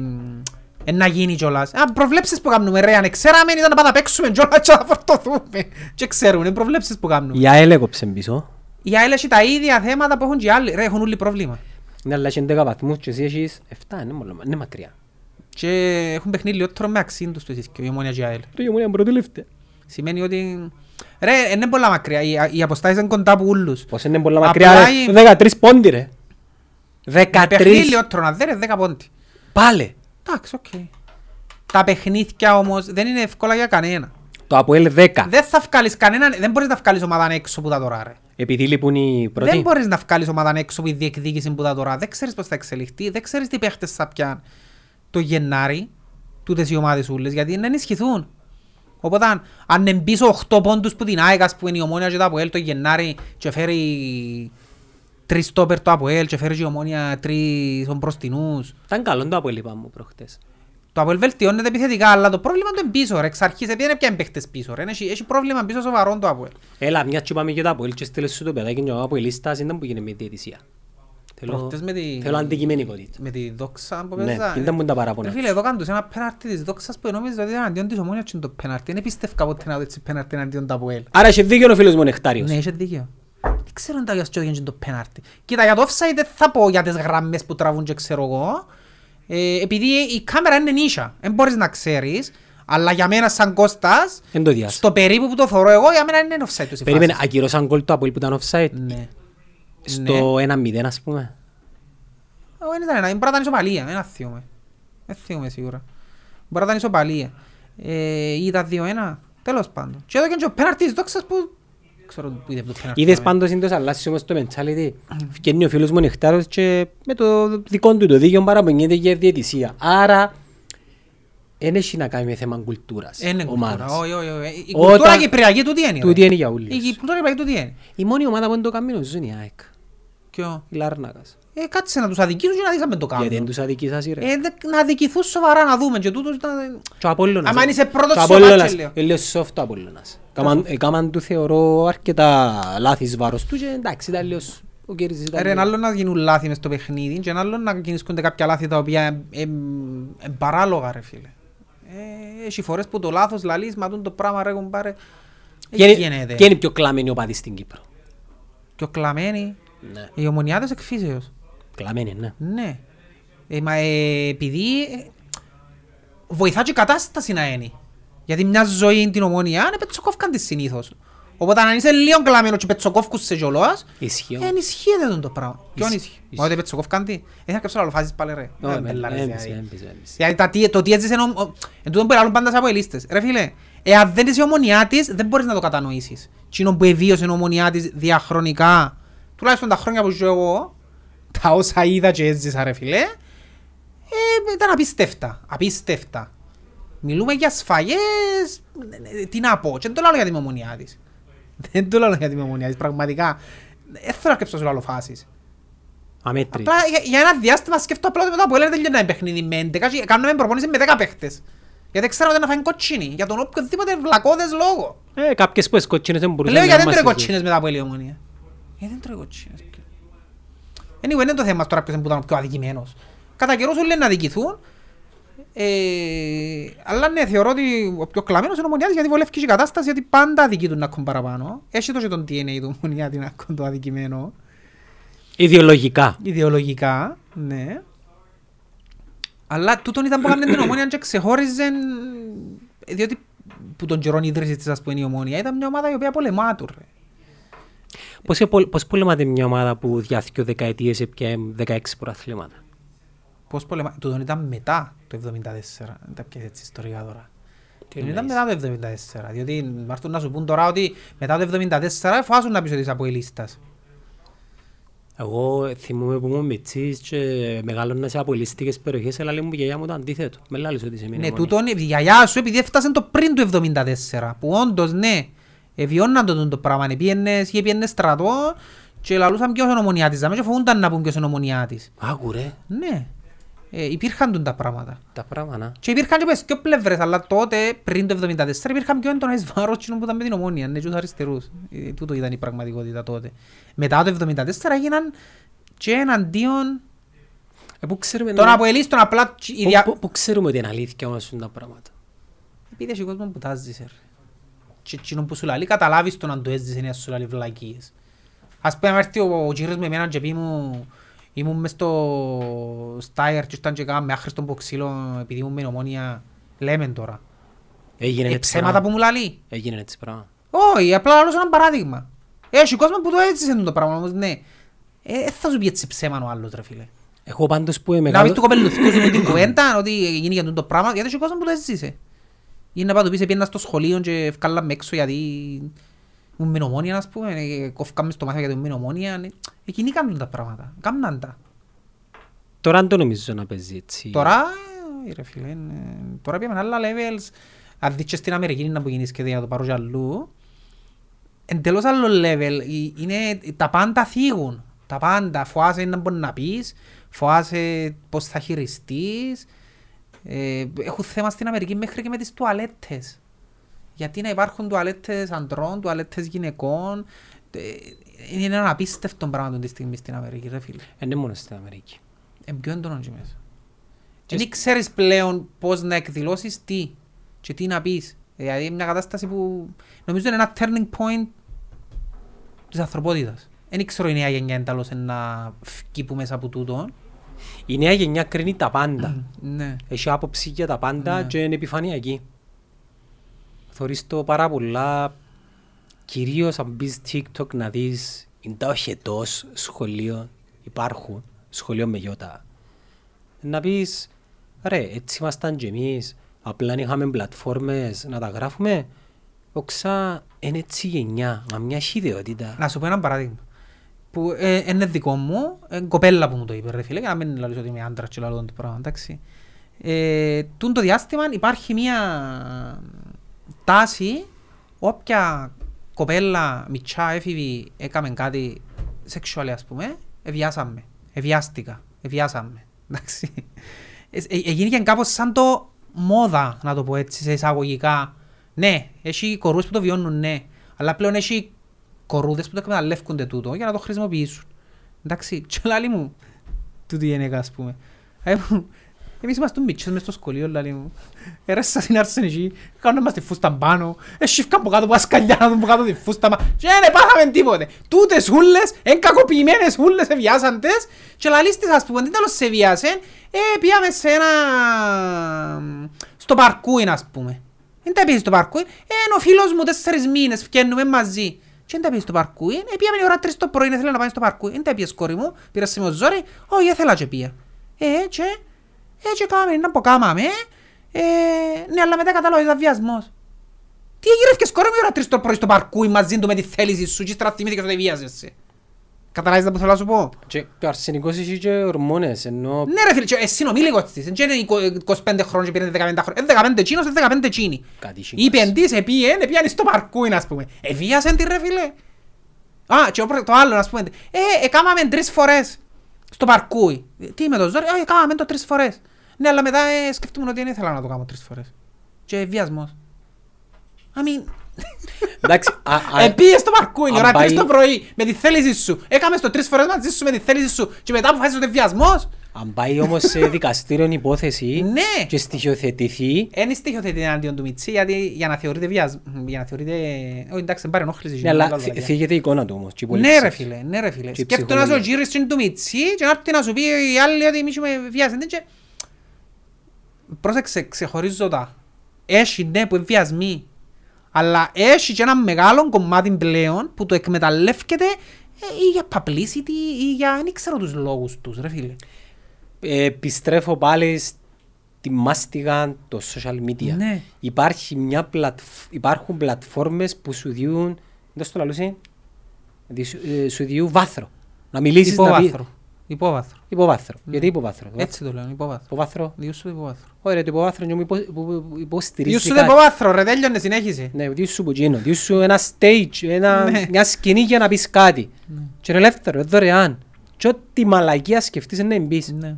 ε, να γίνει κιόλας. Α, προβλέψεις που κάνουμε ρε. Αν ξέραμε ήταν να πάμε να παίξουμε κιόλας και να φορτωθούμε. Και ξέρουν, είναι προβλέψεις που κάνουμε. Η ΑΕΛ έκοψε πίσω. Η ΑΕΛ έχει τα ίδια θέματα που έχουν και οι άλλοι. Ρε, έχουν όλοι πρόβλημα. Ναι, αλλά έχει 11 βαθμούς και εσύ έχεις 7, είναι μόνο- είναι μακριά. Και έχουν παιχνίδι λιότερο με αξίν τους τους οι Ομόνια και η ΑΕΛ. Το γεμονία πρώτη τελευταία. Σημαίνει ότι... Ρε, είναι πολλά μακριά. Οι, οι αποστάσεις είναι κοντά από ούλους. Πώς είναι πολλά Απλά μακριά ρε; η- 13 πόντι ρε. Με παιχνίδι 13. λιότερο να δέρε 10 πόντι. Πάλε. Εντάξει, οκ. Τα παιχνίδια όμως δεν είναι εύκολα για κανένα. Το ΑΠΟΕΛ 10. Δεν θα βγάλεις κανέναν, δεν μπορείς να βγάλεις ομάδα έξω που τα τώρα ρε. Επειδή λείπουν οι Δεν πρώτοι. μπορείς να βγάλεις ομάδα έξω που η διεκδίκηση που τα τώρα. Δεν ξέρεις πώς θα εξελιχθεί, δεν ξέρεις τι παίχτες θα πιάνουν το Γενάρη, τούτες οι ομάδες ούλες, γιατί να ενισχυθούν. Οπότε αν- αν είναι πίσω 8 πόντους που την ΑΕΚ, ας πούμε, η Ομόνια και το ΑΠΟΕΛ το Γενάρη και φέρει τρεις στόπερ το ΑΠΟΕΛ και φέρει και η Ομόνια τρεις μπροστινούς. Ήταν καλό το ΑΠΟΕΛ είπαμε προχτές. Το ΑΠΟΕΛ βελτιώνεται επιθετικά, αλλά το πρόβλημα του είναι πίσω ρε. Εξ αρχής επειδή είναι πια παίχτες πίσω ρε. Έχει, έχει πρόβλημα πίσω σοβαρό το ΑΠΟΕΛ. Έλα, μια και πάμε για το ΑΠΟΕΛ και στέλνες σου το παιδάκι και ο ΑΠΟΕΛίστας ήταν που γίνεται με διαιτησία. Θέλω, Προχτές με τη- θέλω αντικειμενικότητα. Με τη δόξα που Ναι, παίζα. ήταν που τα παράπονα. Ρε φίλε, εδώ κάνουν τους ένα πέναρτι της δόξας που νόμιζα ότι ήταν αντίον της ομόνιας και είναι το πέναρτι. Δεν πίστευκα ποτέ να δω έτσι πέναρτι αντίον του ΑΠΟΕΛ. Άρα έχει δίκιο ο φίλος μου ο Νεκτάριος. Ναι, είχε δίκιο. Δεν ξέρω αν τα γιας και το πέναρτι. Κοίτα, για το offside δεν θα πω για τις γραμμές που τραβούν και ξέρω εγώ. Ε, επειδή η κάμερα είναι νίσια. Δεν μπορείς να ξέρεις. Αλλά για μένα σαν Κώστας, Εν το διάσω. στο περίπου που το θωρώ εγώ, για μένα είναι offside τους η Περίμενε, φάση. ακυρώσαν γκολ το ΑΠΟΕΛ που ήταν offside. Ναι. Στο 1-0 ας πούμε. Εγώ δεν ήταν ένα, μπορεί να ήταν ισοπαλία, δεν αθιούμε. Δεν αθιούμε σίγουρα. Μπορεί να ήταν ισοπαλία. Ε, ή ήταν 2-1, τέλος πάντων. Και εδώ και ο πέναρτι της δόξας που... Ξέρω που είδε το πέναρτι. Είδες ναι. πάντως είναι το αλλάσει όμως το mentality. Βγαίνει ο φίλος μου ο Νεκτάριος και με το δικό του το δίκαιο παραπονιέται για διαιτησία. Άρα, δεν έχει να κάνει με θέμα κουλτούρας Ε, Είναι κουλτούρα, ομάδας. όχι, όχι, όχι. Η Όταν- κουλτούρα κυπριακή τούτη είναι. Τούτη ρε. είναι για όλους. Η κουλτούρα κυπριακή τούτη είναι. Η μόνη ομάδα που δεν το κάνει νομίζω είναι η ΑΕΚ. Ποιο; Η Λάρνακας. Ε, κάτσε να τους αδικήσουν και να δεις αν δεν το Γιατί δεν κάνουν. τους αδικήσας ρε. Ε, δε- να αδικηθούν σοβαρά να δούμε και τούτος ήταν... Και ο Απόλλωνας. Άμα ε. είσαι πρώτος Και ο στο μάτσο, Απόλλωνας, λέω. ε, λέω soft ο Απόλλωνας. Κάμαν- Έκαναν του θεωρώ αρκετά λάθης εις βάρος του και εντάξει ήταν λίγο ο Κέρις ήταν Ρε, λίγο- ένα άλλο να γίνουν λάθη μες στο παιχνίδι και ένα άλλο να κινησκούνται κάποια λάθη τα οποία είναι παράλογα ρε φίλε. Ε, Έχει φορές που το λάθος λαλείς, μα τούτο το πράγμα ρε κομπάρε. Και Έτσι είναι- γίνεται. Και είναι πιο κλαμμένοι οπαδοί στην Κύπρο. Και ο κλαμμένοι, Ναι. οι ομονιάδες εκφύσεως. Κλαμμένοι, ναι. Ναι. Ε, μα ε, επειδή ε, βοηθά και η κατάσταση να είναι. Γιατί μια ζωή είναι την ομονία, είναι πετσοκόφκαν της συνήθως. Οπότε αν είσαι λίγο κλαμμένο και πετσοκόφκους σε κιόλας, Ισχύει. ε, ενισχύεται τον το πράγμα. Ποιον Ισχύει; ενισχύει. Μα ότι πετσοκόφκαν τι; Δεν θα κάψω να λοφάζεις πάλι ρε. Όχι, Ε, με- μπελάρες, έμπισε, δηλαδή. έμπισε, έμπισε. Δηλαδή τα τι- το τι έζησε ο- ο- εν τούτον που λαλούν πάντα σε αποελίστες. Ρε φίλε, εάν δεν είσαι ομονιά της, δεν μπορείς να το κατανοήσεις. Τσίνο που εβίωσε η ομονιά της διαχρονικά, τουλάχιστον τα χρόνια που ζω εγώ, τα όσα είδα και έζησα ρε φίλε, ε, ήταν απίστευτα, απίστευτα. Μιλούμε για σφαγές, ε, τι να πω, και δεν το λέω για την ομονιά της. Δεν το λέω για την ομονιά της, πραγματικά. Δεν θέλω να σκέψω σε άλλο φάσεις. Αμέτρητη. Απλά για, για ένα διάστημα σκέφτομαι απλά ότι μετά που έλεγε τελειώνει ένα παιχνίδι με 11 και κάνουμε προπόνηση με 10 παίχτες. Γιατί ξέρω ότι να φάει κοτσίνη, για τον οποιοδήποτε βλακώδες λόγο. Ε, κάποιες που εσκότσινες δεν μπορούσαν Λέω να γιατί δεν μας τρώει εισηγούν. κοτσίνες μετά από η ομονία. Γιατί δεν τρώει κοτσίνες. Anyway, δεν είναι το θέμα τώρα ποιος είναι που ήταν ο πιο αδικημένος. Κατά καιρούς όλοι να αδικηθούν. Ε, αλλά ναι, θεωρώ ότι ο πιο κλαμμένος είναι ο Ομονιάτης γιατί βολεύει και η κατάσταση γιατί πάντα αδικεί του να έχουν παραπάνω. Έχει τόσο τον DNA του Ομονιάτη να έχουν το αδικημένο. Ιδεολογικά. Ιδεολογικά, ναι. Αλλά τούτον ήταν που έκανε την Ομόνια και ξεχώριζε διότι που τον καιρόν ίδρυσε της ας πούμε η Ομόνια ήταν μια ομάδα η οποία πολεμά του ρε. Πώς, επο- πώς πολεμάτε μια ομάδα που διάθηκε δεκαετίες έπιε 16 προαθλήματα. Πώς πολεμά, τούτον ήταν μετά το 74, δεν τα πιέζει έτσι ιστορικά τώρα. Τι Δεν ήταν εννοείς; μετά το 74, διότι μάρτουν να σου πούν τώρα ότι μετά το 74 φάσουν να πεις ότι είσαι από η λίστας. Εγώ θυμούμαι που ήμουν μητσής και μεγάλωνα σε απολυστικές περιοχές, αλλά λέει μου η γιαγιά μου το αντίθετο. Με λάλησε ότι σε μείνει Ναι, μόνη. τούτον η γιαγιά σου επειδή έφτασε το πριν το 74, που όντως ναι, εβιώναν το, το πράγμα, πήγαινε, είχε πήγαινε στρατό και λαλούσαν ποιος είναι ο ομονιάτης, δάμε, και φοβούνταν να πούν ποιος είναι ο ομονιάτης. Άκου ρε, Ναι, ε, υπήρχαν τούν τα πράγματα. τα πράγματα. Και υπήρχαν και πες και πλευρές, αλλά τότε πριν το 74 υπήρχαν πιο έντονες βάρος κοινών που ήταν με την ομόνια, ναι, και τους αριστερούς. Ε, τούτο ήταν η πραγματικότητα τότε. Μετά το 74 έγιναν και εναντίον Ε, πού ξέρουμε, των να- αποελίστων απλά η πού- δια- πού- πού ξέρουμε ότι είναι αλήθεια όμως είναι τα πράγματα. Επειδή έχει κόσμος που τα έζησε ρε. Και εκείνον που σου λαλεί καταλάβεις το να το έζησε να σου λαλεί βλακίες. Ας πούμε να έρθει ο, ο κύριος με εμένα και πει μου ήμουν μες στο Στάιερ και ήταν και κάναμε άχρηστον ποξίλο επειδή ήμουν με ομόνια λέμε τώρα. Έγινε Ε, έτσι ψέματα πράγμα. που μου λαλεί. Έγινε έτσι πράγμα. Όχι, απλά λαλώ ένα παράδειγμα. Έχει κόσμο που το έζησε το πράγμα όμως ναι. Ε, ε, θα σου πει έτσι ψέμα ο άλλος ρε φίλε. Εγώ πάντως που είμαι Να μεγάλο... πεις του κοπελουθικού σου την κουβέντα ότι γίνει για το πράγμα, γιατί έχει κόσμο που το έζησε. Ή να πάει του πεις πήγαινα στο σχολείο και ευκάλαμε έξω γιατί ήμουν με νομόνια, ας πούμε, ε, κόφκαμε στο μάθημα γιατί ήμουν με νομόνια. ναι. Εκείνοι κάνουν τα πράγματα, κάμναν τα. Τώρα δεν το νομίζω να παίζει έτσι. Τώρα, ε, ρε φίλε, ε, τώρα πήγαμε άλλα levels. Αν δεις και στην Αμερική να που γίνεις για να το πάρω και αλλού, εντελώς άλλο level. Ε, Είναι, τα πάντα θίγουν. Τα πάντα. Φοάσαι να μπορεί να πεις, φοάσαι πώς θα χειριστείς. Ε, έχουν θέμα στην Αμερική μέχρι και με τις τουαλέτες. Γιατί να υπάρχουν τουαλέτες αντρών, τουαλέτες γυναικών. Ε, Είναι ένα απίστευτο πράγμα τη στιγμή στην Αμερική, ρε φίλε. Ε, Είναι μόνο στην Αμερική. Είναι πιο έντονο και μέσα. Και δεν ξέρεις πλέον πώς να εκδηλώσεις τι και τι να πεις. Δηλαδή είναι μια κατάσταση που νομίζω είναι ένα turning point της ανθρωπότητας. Δεν ξέρω η νέα γενιά εντάλλως να φύγει που μέσα από τούτο. Η νέα γενιά κρίνει τα πάντα. Ναι. Έχει άποψη για τα πάντα Ναι. και είναι επιφανειακή. Θωρείς το πάρα πολλά, κυρίως αν μπεις TikTok να δεις είναι τα οχετός σχολείο, υπάρχουν, σχολείο με γιώτα. Να πεις, ρε, έτσι ήμασταν και εμείς, απλά είχαμε πλατφόρμες να τα γράφουμε. Οξά, είναι έτσι η γενιά, μα μια ιδεότητα. Να σου πω ένα παράδειγμα. Που ε, είναι δικό μου, ε, κοπέλα που μου το είπε ρε φίλε, για να μην λαλείς ότι είμαι άντρας και λαλώ το πράγμα, εντάξει. Ε, τούν το διάστημα υπάρχει μια τάση, όποια κοπέλα, μητσά, έφηβη, έκαμε κάτι σεξουαλί ας πούμε, εβιάσαμε, εβιάστηκα, εβιάσαμε, εντάξει. Ε, ε, Εγίνηκε κάπως σαν το μόδα, να το πω έτσι, σε εισαγωγικά. Ναι, έχει κορούς που το βιώνουν, ναι. Αλλά πλέον έχει κορούδες που το εκμεταλλεύκονται τούτο για να το χρησιμοποιήσουν. Εντάξει, και λάλη μου, τούτη η γενέκα ας πούμε. Ε, μου, Εμείς είμαστε μητσές μες στο σχολείο, λάλη μου. Έρεσα στην άρσεν εκεί, κάνουν μας τη φούστα πάνω, εσύφκαν από κάτω από ασκαλιά να δουν από κάτω τη φούστα μας και δεν πάθαμε τίποτε. Τούτες χούλες, εν κακοποιημένες χούλες εβιάσαντες και λαλείς της ας πούμε, τι τέλος σε βιάσεν, ε, πήγαμε σε ένα... στο παρκούιν ας πούμε. Δεν τα πήγες στο παρκούιν, ε, είναι ο φίλος μου τέσσερις μήνες, φκαίνουμε μαζί. Και δεν τα πήγες στο παρκούιν, ε, πήγαμε η ώρα τρεις το πρωί, ήθελα να πάμε στο παρκούιν, δεν τα πήγες κόρη μου, πήρα σε μου ζόρι, όχι, ήθελα και πήγα. Ε, και, ε, και κάμε, να πω κάμαμε, ε, ναι, αλλά μετά κατάλαβα ήταν βιασμός. Τι έγιρευκες κόρη μου η ώρα τρεις το πρωί στο παρκούιν μαζί του με τη θέληση σου και ύστερα θυμήθηκες ότι βιάζεσαι. Καταλάβεις τα που θέλω να σου πω; Και το αρσενικός έχει και ορμόνες, ενώ Ναι ρε φίλε, και εσύ νομίλικος της, δεν είναι 25 χρόνια και πήρε 15 χρόνια, είναι 15 τσίνος, είναι 15 τσίνοι. κάτι έχει. Είπε της, επίεν, επίαν στο παρκούιν ας πούμε. Εβίασεν τη ρε φίλε. Α, και ο- το άλλο ας πούμε, ε, έκαναμε τρεις φορές στο παρκούι. Τι με το ζόρι, όχι, έκαναμε το τρεις φορές. Ναι, αλλά μετά ε, σκεφτούμουν ότι δεν ήθελα να το κάνω τρεις φορές. Και βιασμός. I mean, Εντάξει, α, α, Επίες στο παρκούιν, αν ώρα πάει- τρεις το πρωί, με τη θέληση σου. Έκαμε το τρεις φορές μαζί σου με τη θέληση σου και μετά αποφάσισες ότι είναι βιασμός. Αν πάει όμως σε δικαστήριο υπόθεση Ναι. και στοιχειοθετηθεί, Εν στοιχειοθετεί εναντίον του Μιτσί, γιατί για να θεωρείται βιασ... για να θεωρείται... Όχι, εντάξει, δεν παρενόχληση. ναι, αλλά θ- θίγεται η εικόνα του όμως. και η Ναι πολυψία. ρε φίλε, ναι ρε φίλε. Και η Σκέφτομαι να είσαι ο ψυχολογία. γύρις είναι του Μιτσί και να έρθει να σου πει οι άλλοι ότι εμείς είμαι βιασμένοι και... Πρόσεξε, ξεχωρίζω τα. Έχει ναι που είναι βιασμοί. Αλλά έχει και ένα μεγάλο κομμάτι πλέον που το εκμεταλλεύκεται ε, ή για publicity ή για... δεν ξέρω τους λόγους τους ρε φίλε. Ε, Επιστρέφω πάλι στη μάστιγα το social media. Ναι. Υπάρχει μια πλατφ- υπάρχουν πλατφόρμες που σου διούν, δεν στο λαλούσε, δι- σου- ε, σου διούν βάθρο. Να μιλήσεις να πει... Υπόβαθρο. Υπόβαθρο. Υποβάθρο. Γιατί υποβάθρο. Έτσι το λένε, υπόβαθρο. Υποβάθρο. Διούς σου το υπόβαθρο. Ωραία, το υποβάθρο είναι που υπο- που- που υποστηρίζει Διούς σου το κάτι. υπόβαθρο ρε, τέλειωνε, συνέχισε. Ναι, διούς σου που γίνω. Διούς σου ένα stage, ένα, Ναι. μια σκηνή για να πεις κάτι. Και είναι ελεύθερο, είναι δωρεάν. Και ό,τι μαλακία σκεφτείς είναι να μπεις. Ναι.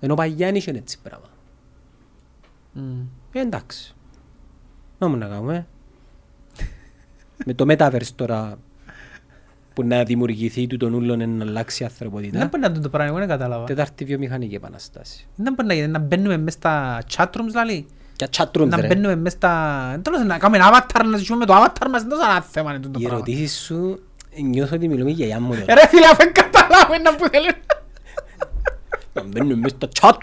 Ενώ παλιά δεν είχε έτσι πράγμα. Μμ. Ε, εντάξει. Να μου να κάνουμε. Με το Metaverse τώρα που να δημιουργηθεί του τον ούλον να αλλάξει η Δεν ανθρωπότητα. μπορεί να το το πράγμα, εγώ δεν κατάλαβα. Τετάρτη βιομηχανική επαναστάση. Δεν μπορεί να γίνει, να μπαίνουμε μες στα chatrooms δηλαδή. Για chatrooms Να ρε. μπαίνουμε μες στα... Δεν τέλος να κάνουμε ένα avatar, να ζήσουμε με το avatar μας, δεν τόσο ένα θέμα είναι το Οι πράγμα. ερωτήσεις σου νιώθω ότι μιλούμε για γιαγιά μου. Ε, Ρε φίλε, αφού δεν καταλάβω να που θέλουν. Να μπαίνουμε μέσα στα chat.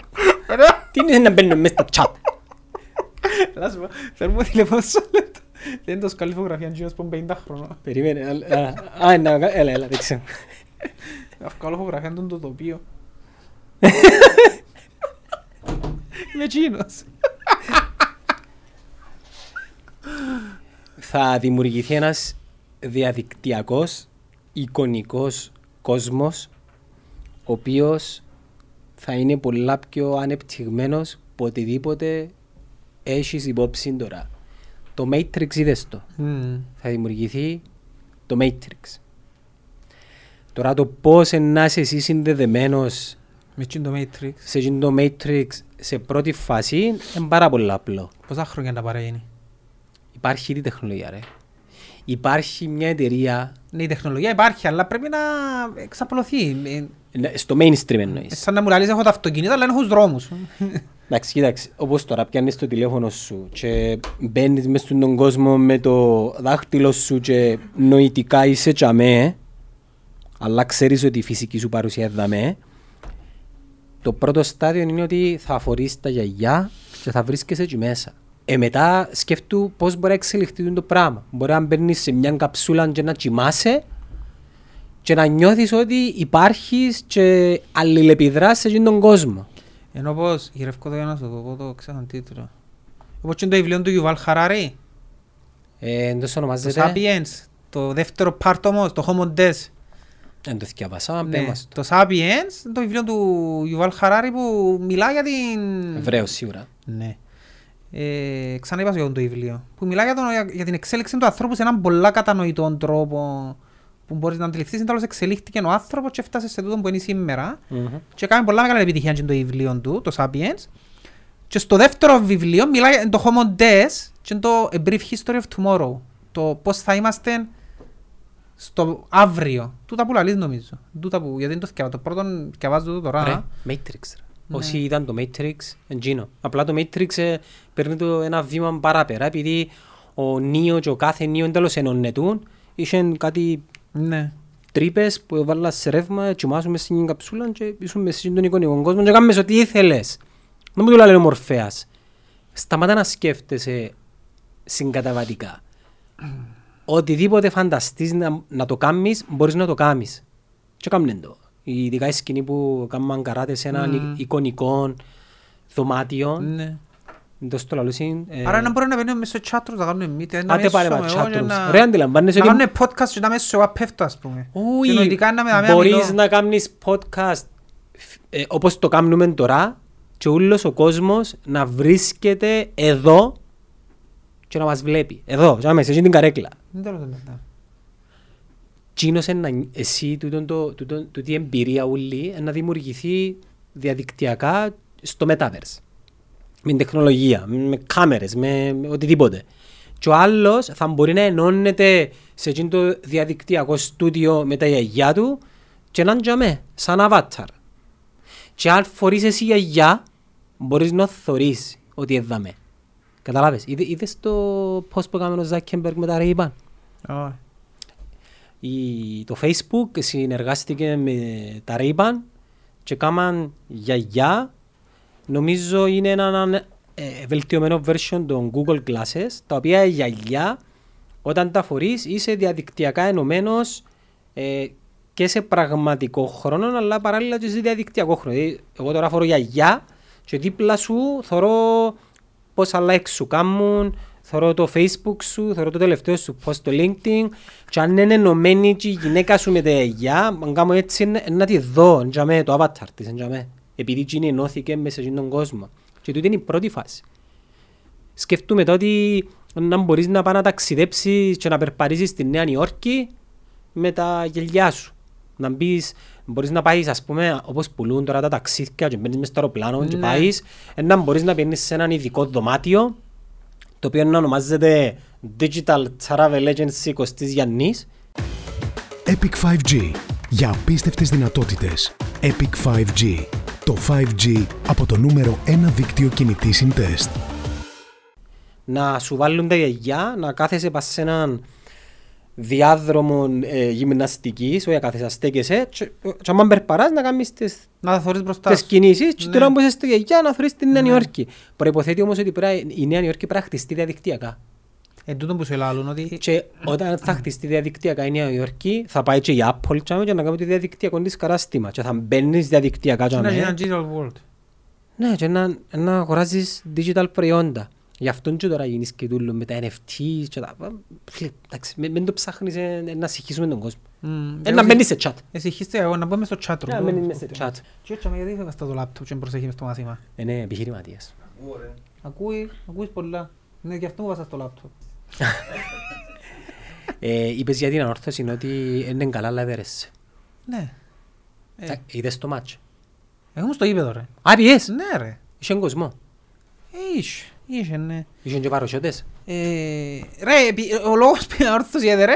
Ρε, Τι είναι να μπαίνουμε μέσα στα chat; Να σου πω, φέρνουμε τηλεφώνο σου λεπτό. Δεν το σκάλει φωτογραφία γύρω από 50 χρονών. Περίμενε. α, α, Α, να, έλα, έλα, δείξε. Να βγάλω φωτογραφία του το τοπίο. Είμαι εκείνος. θα δημιουργηθεί ένας διαδικτυακός, εικονικός κόσμος, ο οποίος θα είναι πολλά πιο ανεπτυγμένος από οτιδήποτε έχεις υπόψη τώρα. Το Matrix είδες το. Μμμ. Θα δημιουργηθεί το Matrix. Τώρα το πώς να είσαι εσύ συνδεδεμένος Μες εκείνο το Matrix. σε εκείνο το Matrix σε πρώτη φάση είναι πάρα πολύ απλό. Πόσα χρόνια να παραγίνει. Υπάρχει ήδη τεχνολογία ρε. Υπάρχει μια εταιρεία, Ναι, η τεχνολογία υπάρχει, αλλά πρέπει να εξαπλωθεί. Ε, ναι, στο mainstream εννοείς. Σαν να μου λαλείς έχω τα αυτοκίνητα, αλλά έχω τους δρόμους. Εντάξει, κοίταξε, όπως τώρα πιάνεις το τηλέφωνο σου και μπαίνεις μες στον κόσμο με το δάχτυλο σου και νοητικά είσαι τσαμέ, αλλά ξέρεις ότι η φυσική σου παρουσία είναι δαμέ, το πρώτο στάδιο είναι ότι θα αφορείς τα γιαγιά και θα βρίσκεσαι εκεί μέσα. Ε, μετά σκέφτου πώς μπορεί να εξελιχθεί το πράγμα. Μπορεί να μπαίνεις σε μια καψούλα και να κοιμάσαι και να νιώθεις ότι υπάρχεις και αλληλεπιδράς σε εκείνον τον κόσμο. Ενώ πως, γυρεύκω το για να σου το πω το ξέρω τον τίτλο. Όπως και το βιβλίο του Γιουβάλ Χαράρη, Ε, εντός το ονομάζεται... Sapiens, το δεύτερο part όμως, το Homo Des. Δεν το θυκιαβάσα, Ναι, πέ μας το. το Sapiens, το βιβλίο του Γιουβάλ Χαράρη που μιλά για την... Εβραίος σίγουρα. Ναι. Ε, ξανά είπα σου για το βιβλίο. Που μιλά για, τον, για, για την εξέλιξη του ανθρώπου σε έναν πολλά κατανοητό τρόπο που μπορείς να αντιληφθείς. Είναι τέλος εξελίχθηκε ο άνθρωπος και έφτασε σε τούτο που είναι σήμερα. Μμμ. Και κάνει πολλά μεγάλη επιτυχία και το βιβλίο του, το Sapiens. Και στο δεύτερο βιβλίο μιλάει για το Homo Des και το A Brief History of Tomorrow. Το πώς θα είμαστε στο αύριο. Τούτα που λαλείς νομίζω. Τούτα που, γιατί δεν το θυκευάζω. Το πρώτο θυκευάζω το τώρα. Ρε, Matrix. ρε. Ναι. Όσοι είδαν το Matrix, εντζίνο. Απλά το Matrix ε, παίρνει το ένα βήμα παράπερα, επειδή ο Νίο και ο κάθε Νίο εντέλος ενωνετούν, είχαν κάτι Ναι. τρύπες που έβαλα σε ρεύμα, κοιμάσουν μες στην καψούλα και ήσουν μες στον εικονικό κόσμο και κάνεις ό,τι ήθελες. Δεν μου το λέει ο Μορφέας. Σταμάτα να σκέφτεσαι συγκαταβατικά. Οτιδήποτε φανταστείς να, να το κάνεις, μπορείς να το κάνεις. Και κάμνε το. Ειδικά η σκηνή που κάνουμε καράτες σε έναν Μμμ. εικονικό δωμάτιο. Ναι. Το στο λαλούσιν. ε, Άρα να μπορούμε να μπαίνουμε μέσα στο chat rooms, να κάνουμε meet, να Άντε πάρε μέσω μας εγώ και chat να- rooms. Ρε αντιλαμβάνεσαι να ότι κάνουμε podcast και να μέσα εγώ πέφτω ας πούμε. Ούι, Κοινωνικά να με να με μπορείς αμιλώ. να κάνεις podcast ε, όπως το κάνουμε τώρα και όλος ο κόσμος να βρίσκεται εδώ και να μας βλέπει. Εδώ, και μέσα, εκεί την καρέκλα. Δεν τέλος δεν μετά. Τσίνος να, εσύ, τούτον το, τούτον, τούτη η εμπειρία ούλη, να δημιουργηθεί διαδικτυακά στο Metaverse. Με τεχνολογία, με κάμερες, με, με οτιδήποτε. Και ο άλλος θα μπορεί να ενώνεται σε εκείνο το διαδικτυακό στούντιο με τα γιαγιά του και να είναι τζαμέ, σαν avatar. Και αν φορείς εσύ γιαγιά, μπορείς να θωρείς ότι έδαμε. Καταλάβες. Είδε, είδες το post που έκαμε ο Ζάκεμπεργκ με τα Ray-Ban; Όχι. Η, το Facebook συνεργάστηκε με τα Ray-Ban και κάμαν γιαγιά, νομίζω είναι ένα ε, βελτιωμένο version των Google Glasses, τα οποία η γιαγιά όταν τα φορείς είσαι διαδικτυακά ενωμένος ε, και σε πραγματικό χρόνο αλλά παράλληλα και σε διαδικτυακό χρόνο. Δηλαδή, εγώ τώρα φορώ γιαγιά και δίπλα σου θωρώ πόσα likes σου κάνουν, θωρώ το facebook σου, θωρώ το τελευταίο σου post στο linkedin και αν είναι ενωμένη και η γυναίκα σου με τα γιαγιά, αν κάνω έτσι είναι- είναι να τη δω, εντιαμέ, το avatar της, εντιαμέ. Επειδή εκείνη ενώθηκε μέσα σε τον κόσμο. Και τούτη είναι η πρώτη φάση. Σκεφτούμε το ότι να μπορείς να πάει να ταξιδέψεις και να περπατήσεις στη Νέα Νιόρκη με τα γελιά σου. Να μπεις, μπορείς να πάεις ας πούμε όπως πουλούν τώρα τα ταξίδια και μπαίνεις μες στο αεροπλάνο και Ναι. πάεις ε, να μπορείς να πιένεις σε έναν ειδικό δωμάτιο το οποίο να ονομάζεται Digital Travel Agency Κωστής Γιαννής Epic 5G. Για απίστευτες δυνατότητες. Epic 5G. Το 5G από το νούμερο 1 δίκτυο κινητή συντεστ. να σου βάλουν τα γιαγιά, να κάθεσαι πας σε έναν διάδρομο ε, γυμναστικής, όχι να κάθεσαι, να στέκεσαι και, και άμα περπαράς να κάνεις τις, Να τα θωρείς μπροστά τις σου. κινήσεις και Ναι. τώρα που είσαι στη γιαγιά να θωρείς την Νέα Νιόρκη. Προϋποθέτει όμως ότι πρέπει, η Νέα Νιόρκη πρέπει να χτιστεί διαδικτυακά. Εν τούτο που σε λάλλουν ότι Και όταν θα χτιστεί διαδικτυακά η Νέα Υόρκη, θα πάει και η Apple τσάμε και να κάνει το διαδικτυακό της κατάστημα. Και θα μπαίνεις διαδικτυακά είναι τσάμε. ένα digital world. Ναι, και να, να αγοράζεις digital προϊόντα. Γι' αυτόν και τώρα γίνεις και τούλο με τα NFT και τα... Φίλε, εντάξει, μην μην το ψάχνεις ε, ε, να συγχύσουμε τον κόσμο. Μμμ. Ε, να μπαίνεις σε chat. Εσύ χείστε εγώ να μπούμε στο chat room. Να μπαίνεις μες σε chat. Και έτσι γιατί είχα στο λάπτοπ και προσέχει μες στο μάθημα. Είναι επιχειρηματίας. Ωραία. Ακούει, ακούεις πολλά. Ναι, γι' αυτό μου βάζα στο λάπτοπ. Ε, είπες για την ανόρθωση είναι ότι είναι καλά αλλά έδερεσαι. Ναι. Ε. Ε, Είδες το μάτς; Εγώ ήμουν στο ύπεδο ρε. Α, πιες. Ναι ρε. Είχε κόσμο. Ε, Είχε, είχε ναι. Είχε και παροσιώτες. Ε, Ρε, επί- ο λόγος που είναι όρθωση έδερε,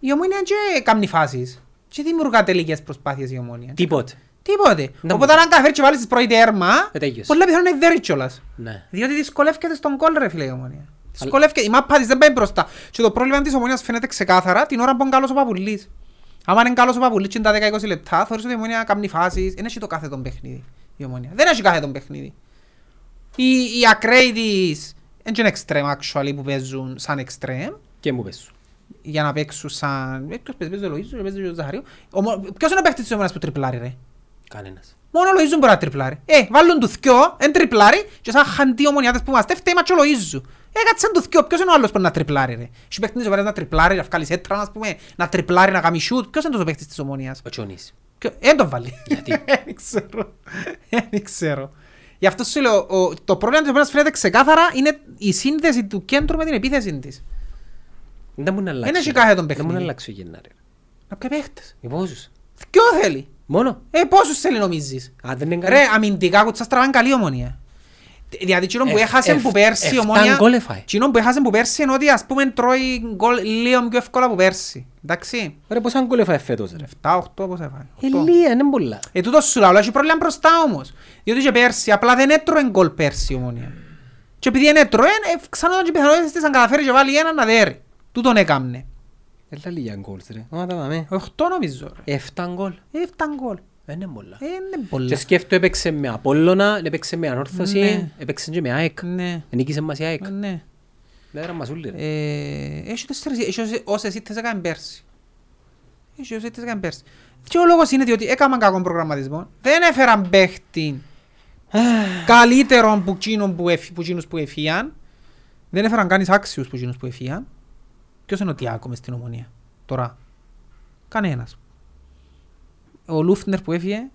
η ομόνια και κάνει φάσεις. Και δημιουργά τελικές προσπάθειες η ομόνια. Τίποτε. Τίποτε. Να Οπότε μου- αν καταφέρει και βάλεις τις πρώτη έρμα, Ε, τέλειωσε. πολλά πιθανόν να δέρει κιόλας. Ναι. Διότι δυσκολεύεται στον κόλ ρε φίλε η ομόνια. Δυσκολεύεται, η μάπα της δεν πάει μπροστά. Και το πρόβλημα της ομόνιας φαίνεται ξεκάθαρα την ώρα που είναι καλός ο Παπουλής. Άμα είναι καλός ο Παπουλής και είναι τα 10-20 λεπτά, θεωρείς ότι η ομόνια κάνει φάσεις. Δεν έχει το κάθε τον παιχνίδι η ομόνια. Δεν έχει κάθε τον παιχνίδι. Οι, οι ακραίοι της, είναι και extreme actually που παίζουν σαν extreme, Και μου πες σου. για να παίξουν σαν... Εκτός παίζει παίζει ο Λοΐζος, παίζει ο Ζαχαρίου. Ο Μο- Ποιος είναι ο παίχτης της ομόνιας που τριπλάρει ρε; Κανένας. Μόνο ο Λοΐζου μπορεί να τριπλάρει. Ε, βάλουν του θκιο, εν τριπλάρει και σαν χαντί ομονιάτες που είμαστε, φταίει ματσο Λοΐζου. Ε, κάτσε του θκιο, ποιος είναι ο άλλος που να τριπλάρει ρε; Έχει παίχτης της ομονιάς να τριπλάρει, να βγάλεις έτρα, ας πούμε, να τριπλάρει, να κάνει σιούτ. Ποιος είναι τόσο παίχτης της ομονιάς. Ο Τσόνης. Ποιο- Ε, δεν τον βάλει. Γιατί; Δεν ξέρω. Δεν ξέρω. Γι' αυτό σου λέω, ο- το πρόβλημα της ομονιάς φαίνεται ξεκάθαρα είναι η σύνδεση του κέντρου με την επίθεση της. Δεν μπορεί να αλλάξει. έχει κάθε τον Δεν μπορεί παιχνίδι. να αλλάξει ο Γενάρη. Να πει παίχτες. Οι πόσους; Θκιο θέλει. Μόνο. Ε, πόσους θέλει νομίζεις; Α, δεν είναι Ρε, αμυντικά κουτσά στραβάν καλή ομονία. Δηλαδή, εκείνο που Εφ- έχασε εφ- που πέρσι η εφτά ομόνια... γκολ έφαε. Εκείνο που έχασε που πέρσι είναι ότι ας πούμε τρώει γκολ λίγο πιο εύκολα από πέρσι. Εντάξει. Ρε, πόσα γκολ έφαγε φέτος ρε; 7-8 πώς έφαγε. Ε, Οκτώ. λίγα, είναι πολλά. Ε, τούτος σου λέω, αλλά έχει πρόβλημα μπροστά όμως. Διότι και πέρσι απλά δεν έτρωε γκολ πέρσι η ομόνια. Και επειδή δεν έτρωε, ε, ξανά και πιθανότητες της αν καταφέρει και βάλει ένα να δέρει. Τούτον έκαμνε. Έλα λίγα γκολς ρε. Άμα τα δάμε. 8 νομίζω ρε. Εφτά γκολ. Ε, 7 γκολ. Δεν είναι πολλά. Ε, είναι Και πολλά. σκέφτομαι έπαιξε με Απόλλωνα, έπαιξε με Ανόρθωση, Ναι. έπαιξε και με ΑΕΚ. Ναι. Ενίκησε μας η ΑΕΚ. Ε, Ναι. Δεν era μασούλη ρε. Ε, έχει τέσσερις, έχει όσες- όσες ήττες έκαμε πέρσι. Έχει όσες ήττες έκαμε πέρσι. Και ο λόγος είναι διότι έκαναν κακό προγραμματισμό. Δεν έφεραν παίχτη καλύτερον που εκείνον που, εφ, που, εκείνους που εφίαν. Δεν έφεραν κανείς άξιους που εκείνους που εφίαν. Ποιος είναι ο Τιάκο μες στην ομονία τώρα; Κανένας. Ο Λούφνερ που έφυγε,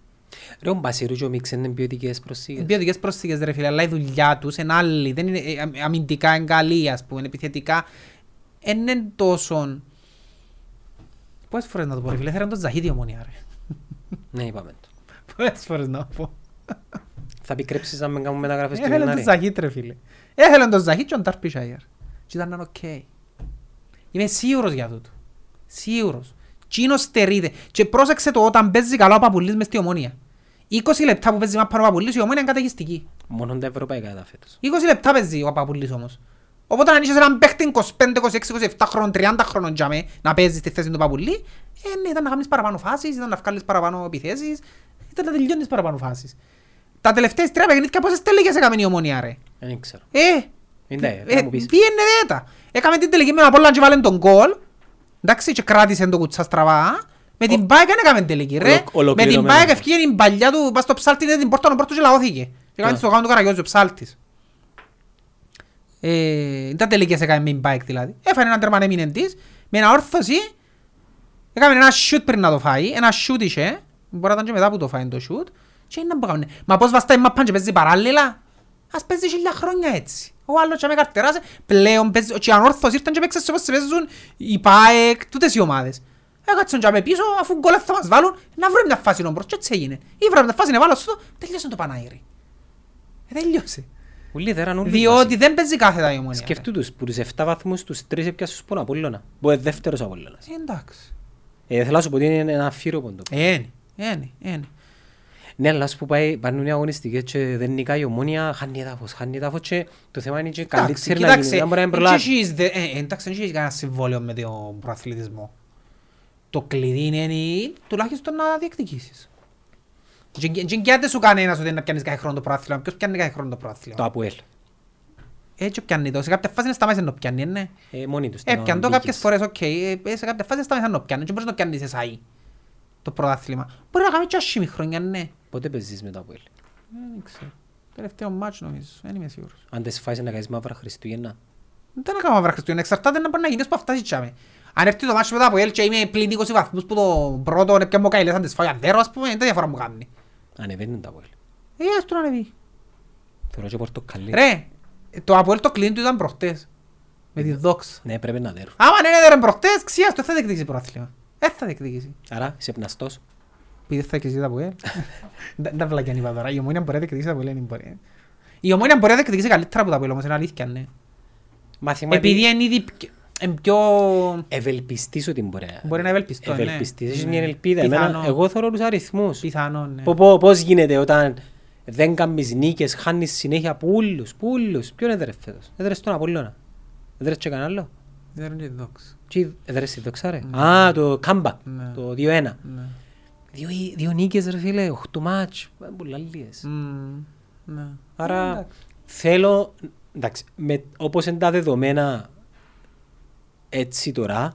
Ρε, ο Μπασίρου και ο Μίξ είναι ποιοτικές προσήγες. ποιοτικές πρόσθηκες ρε φίλε, αλλά η δουλειά τους είναι άλλη. Δεν είναι, ε, αμ- αμυντικά είναι καλή ας πούμε, επιθετικά. Δεν είναι τόσο... Πόσες φορές να το πω ρε φίλε, θέλουν τον Ζαχίτ η Ομόνια ρε. Ναι, είπαμε το. Πόσες φορές να πω. Θα επικρέψεις να μην κάνουμε μεταγραφές του Έθελε τον Γενάρη. Ζαχίτ ρε φίλε. Έθελε τον Ζαχίτ και τον Ντέρμπισαϊρ. Και ήταν οκ. Είμαι σίγουρος για τούτο. Σίγουρος. Τζείνο στερείται. Και πρόσεξε το όταν παίζει καλά ο Παπουλής μες στην Ομόνια. 20 λεπτά που παίζει μάπα ο Παπουλής η Ομόνια είναι καταιγιστική. Μόνο τα ευρωπαϊκά τα φέτος. 20 λεπτά παίζει ο Παπουλής όμως. Οπότε αν είχες έναν παίχτη 25, 26, 27 χρόνων, 30 χρόνων για με, να παίζεις στη θέση του Παπουλή, ε, ναι, ήταν να κάνεις παραπάνω φάσεις, ήταν να βγάλεις παραπάνω επιθέσεις, ήταν να τελειώνεις παραπάνω φάσεις. Τα τελευταίες τρία παιχνίδια πόσες τελικές έκαμε η Ομόνια ρε; Δεν ξέρω. Ε, Είναι τα, ε, θα μου πεις. πήγαινε δέτα. Έκαμε την τελική με τον Απόλλωνα και βάλεν τον γκολ. Εντάξει, και κράτησε το κουτσά στραβά. Με την Πάεκ δεν έκαμε τελική ρε. Ολο- Με την ολοκληρωμένο. Πάεκ ευκήγε την παλιά του, πας στο ψάλτη, είδε την πόρτα, ο πόρτος και λαώθηκε. Και έκανε Ναι. στο γάμο του Καραγιώζου, ο ψάλτης. Ε, τα τελικές έκαμε με την Πάεκ δηλαδή. Έφανε έναν τερμαν έμεινε της, με ένα όρθωση, έκαμε ένα shoot πριν να το φάει, ένα shoot είχε, μπορεί να ήταν και μετά που το φάει το shoot, και είναι να μπω Μα πώς βαστάει μαπάν και παίζει παράλληλα, ας παίζει χίλια χρόνια έτσι. Ο άλλος και με καρτεράσε, πλέον παίζει, και αν όρθος ήρθαν και παίξες όπως παίζουν οι ΠΑΕΚ, τούτες οι ομάδες. Έκατσαν και με πίσω, αφού γκολ θα μας βάλουν, να βρούμε μια φάση νόμπρος, και έτσι έγινε. Ή βρούμε μια φάση να βάλω στο, τελειώσε το Πανάγυρι. Ε, τελειώσε. Ούλοι δέραν ούλοι Διότι βάση. δεν παίζει κάθετα η ομόνια. Σκεφτού τους, που τους 7 βαθμούς τους 3 έπιασες στον Απόλλωνα. Που είναι δεύτερος Απόλλωνας. Ε, Εντάξει. Ε, θέλω να σου πω ότι είναι ένα αφήρωπο το. Είναι, είναι, είναι. Ναι, αλλά ας που πάει, πάνε οι αγωνιστικές και δεν νικάει η ομόνια, χάνει έδαφος, χάνει έδαφος και το θέμα είναι και Εντάξει, καλύτερη να κοιτάξτε, γίνει, δεν μπορεί να εν προλάβει. και έχεις δε- ε, εντάξει, δεν έχεις κανένα συμβόλαιο με τον προαθλητισμό. Το κλειδί είναι η- τουλάχιστον να διεκδικήσεις. Δεν εγγυάται σου κανένας ότι να πιάνεις κάθε χρόνο το προάθλημα. Ποιος πιάνει κάθε χρόνο το Το προάθλημα. ΑΠΟΕΛ. Έτσι πιάνει το. Σε κάποια φάση να σταμάτησε να το πιάνει, ναι. Ε, μόνοι τους. Ε, τα πιάνει το μπήκες. κάποιες φορές, οκ. Ε, ε, Σε κάποια φάση σταμάτησε να το πιάνει. Και μπορείς να το πιάνεις εσάι. Το πρωτάθλημα. Μπορεί να κάνει και άσχημη χρόνια, ναι. Πότε παίζεις με το ΑΠΟΕΛ. Δεν ξέρω. Τελευταίο μάτσο νομίζω. Δεν είμαι σίγουρος. Αν δεν σφάσεις να κάνεις μαύρα Χριστούγεννα. Δεν έκανα μαύρα Χριστούγεννα. Εξαρτάται να μπορεί να γίνεις που αυτά ζητάμε. Αν έρθει το μάτσο μετά από ελ και είμαι πλην 20 βαθμούς που το πρώτο είναι πια μου καηλές αν τις φάει αδέρο ας πούμε, είναι διαφορά μου κάνει. Ανεβαίνουν τα ΑΠΟΕΛ. Ε, ας του να ανεβεί. Θεωρώ και πορτοκαλί. Ρε, το Αποέλ το κλίν του ήταν προχτές. Με τη δόξα. Ναι, πρέπει να δέρουν. Άμα δεν έδερε προχτές, ξιάς το θα διεκδικήσει πρωτάθλημα. Ε, θα διεκδικήσει. Άρα, είσαι πναστός. Επειδή θα διεκδικήσει το Αποέλ. Δεν τα βλακιάν είπα τώρα. Η ομόνια μπορεί να διεκδικήσει το Αποέλ, δεν μπορεί. Η ομόνια μπορεί να διεκδικήσει καλύτερα από το Αποέλ, όμως είναι αλήθεια, ναι. Μαθηματι- Επειδή είναι ήδη πιο- είναι πιο... Ευελπιστείς ότι μπορεί να... Μπορεί να ευελπιστώ, ναι. Ευελπιστείς. Έχεις Ναι. μια ελπίδα. Πιθανό. Εμένα- Εγώ θεωρώ τους αριθμούς. Πιθανό, ναι. Πω- πω- Πώς γίνεται όταν δεν κάνεις νίκες, χάνεις συνέχεια πουλούς, πουλούς. Ποιον έδερε φέτος. Έδερε στον Απόλλωνα. Έδερε και κανένα άλλο; Δεν είναι δόξα. Τι έδερε στη δόξα ρε. Α, το comeback. Ναι. Το 2-1. Ναι. Δύο, δύο νίκες ρε φίλε, 8 μάτς. Ε, Πολλά λίγες. Μμμ, ναι. Άρα Εντάξει. θέλω, εντάξει, με, όπως είναι τα δεδομένα έτσι τώρα,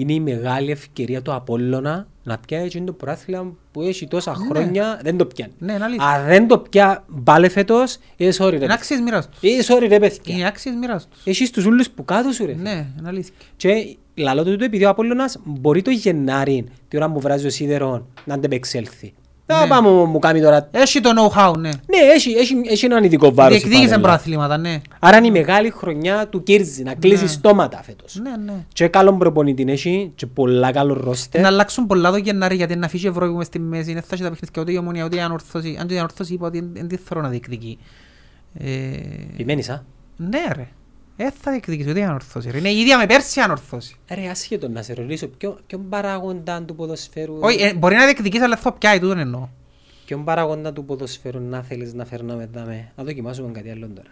είναι η μεγάλη ευκαιρία του Απόλλωνα να πιάει εκείνο το πράθυλα που έχει τόσα χρόνια, δεν το πιάνει. Ναι, είναι αλήθεια. Αν δεν το πια πάλι φέτος, ε, sorry ρε. Είναι άξιες μοίρας τους. Ε, sorry ρε Είναι παιδιά. άξιες μοίρας τους. Έχεις τους ούλους που κάτω σου ρε. Ναι, είναι αλήθεια. Και λαλό του επειδή ο Απόλλωνας μπορεί το Γενάρη, τη ώρα που βράζει ο σίδερο, να αντεπεξέλθει. Ναι. Δεν πάμε μου κάνει τώρα. Έχει το know-how, ναι. Ναι, έχει, έχει, έχει έναν ειδικό βάρος. η Διεκδίκησε φανέλα. προαθλήματα, ναι. Άρα είναι η μεγάλη χρονιά του Κίρζη, να κλείσει Ναι. στόματα φέτος. Ναι, ναι. Και καλόν προπονητή έχει και πολλά καλό ρόστερ. Να αλλάξουν πολλά το Γενάρη γιατί να αφήσει Ευρώπη μες στη μέση. Είναι θα έχει τα παιχνίδια ούτε η Ομονία ούτε η Ανόρθωση. Αν και η Ανόρθωση είπα ότι δεν τη θέλω να διεκδικεί. Ε, Επιμένεις, α; Ναι ρε. Ε, θα διεκδικήσει ούτε η Ανόρθωση. ρε. Είναι η ίδια με πέρσι η Ανόρθωση. Ρε, άσχετο να σε ρωτήσω, ποιο, ποιον παράγοντα του ποδοσφαίρου... Όχι, ε, μπορεί να διεκδικήσει αλλά θα πιάει, τούτον εννοώ. Ποιον παράγοντα του ποδοσφαίρου να θέλεις να φέρναμε δάμε. Να δοκιμάσουμε κάτι άλλο τώρα.